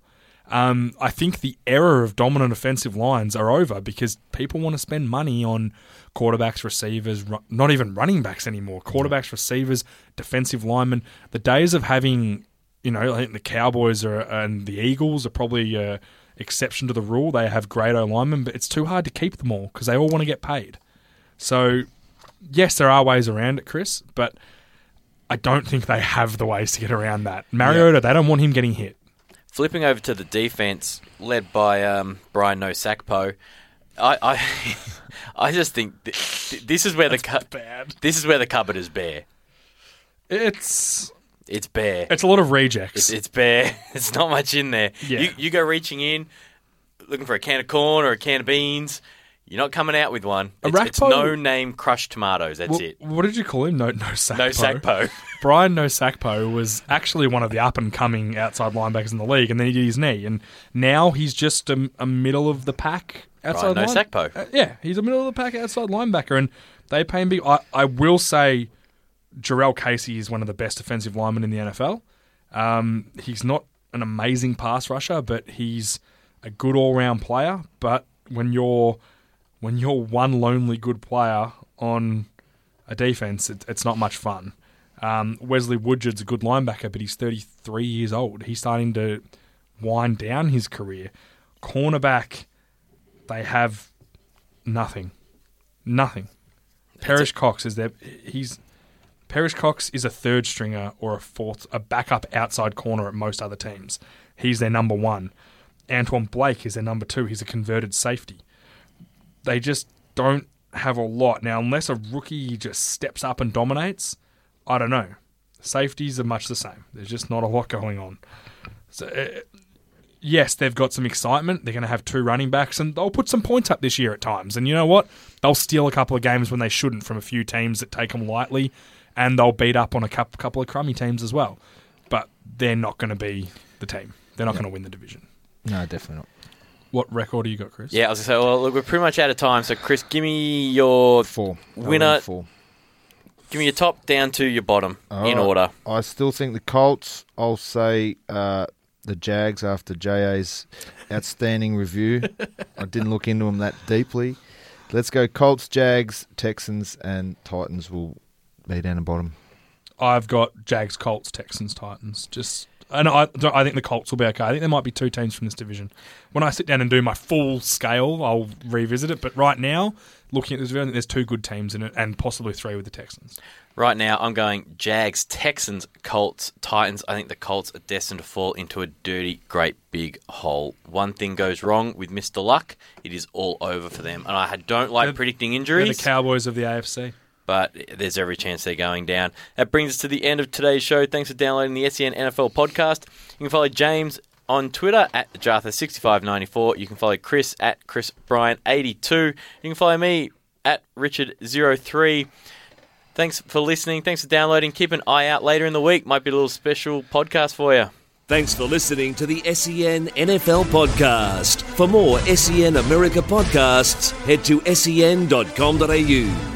Um, I think the era of dominant offensive lines are over because people want to spend money on quarterbacks, receivers, ru- not even running backs anymore. Quarterbacks, receivers, defensive linemen. The days of having, you know, I think the Cowboys are, and the Eagles are probably a exception to the rule. They have great O linemen, but it's too hard to keep them all because they all want to get paid. So, yes, there are ways around it, Chris, but I don't think they have the ways to get around that. Mariota, they don't want him getting hit. Flipping over to the defense, led by um, Brian Nosakpo, I, I, I just think th- th- this is where the cu- bad. this is where the cupboard is bare. It's It's bare. it's a lot of rejects. It's, it's bare. It's not much in there. Yeah. You, you go reaching in, looking for a can of corn or a can of beans. You're not coming out with one. It's, it's no name crushed tomatoes. That's it. What did you call him? No, no Sakpo. No Sakpo. Brian No Sakpo was actually one of the up and coming outside linebackers in the league, and then he did his knee, and now he's just a, a middle of the pack outside. Brian No line- Sakpo. Uh, yeah, he's a middle of the pack outside linebacker, and they pay him big. I, I will say, Jurrell Casey is one of the best defensive linemen in the NFL. Um, he's not an amazing pass rusher, but he's a good all round player. But when you're when you're one lonely good player on a defense, it, it's not much fun. Um, Wesley Woodyard's a good linebacker, but he's 33 years old. He's starting to wind down his career. Cornerback, they have nothing, nothing. Perrish Cox is there. he's Perrish Cox is a third stringer or a fourth, a backup outside corner at most other teams. He's their number one. Antwon Blake is their number two. He's a converted safety. They just don't have a lot now, unless a rookie just steps up and dominates. I don't know. Safeties are much the same. There's just not a lot going on. So, uh, yes, they've got some excitement. They're going to have two running backs, and they'll put some points up this year at times. And you know what? They'll steal a couple of games when they shouldn't from a few teams that take them lightly, and they'll beat up on a coup- couple of crummy teams as well. But they're not going to be the team. They're not going to win the division. No, definitely not. What record do you got, Chris? Yeah, I was going to say, well, look, we're pretty much out of time. So, Chris, give me your Four. Winner- Four. give me your top down to your bottom in Alright. order. I still think the Colts. I'll say uh, the Jags after JA's outstanding review. I didn't look into them that deeply. Let's go Colts, Jags, Texans, and Titans will be down the bottom. I've got Jags, Colts, Texans, Titans. Just and I, I think the Colts will be okay. I think there might be two teams from this division. When I sit down and do my full scale, I'll revisit it. But right now, looking at this, division, I there's two good teams in it, and possibly three with the Texans. Right now, I'm going Jags, Texans, Colts, Titans. I think the Colts are destined to fall into a dirty, great big hole. One thing goes wrong with Mr. Luck, it is all over for them. And I don't like They're- predicting They're injuries. the Cowboys of the AFC. But there's every chance they're going down. That brings us to the end of today's show. Thanks for downloading the SEN NFL podcast. You can follow James on Twitter at Jartha6594. You can follow Chris at Chris Bryan82. You can follow me at Richard03. Thanks for listening. Thanks for downloading. Keep an eye out later in the week. Might be a little special podcast for you. Thanks for listening to the SEN NFL podcast. For more SEN America podcasts, head to sen.com.au.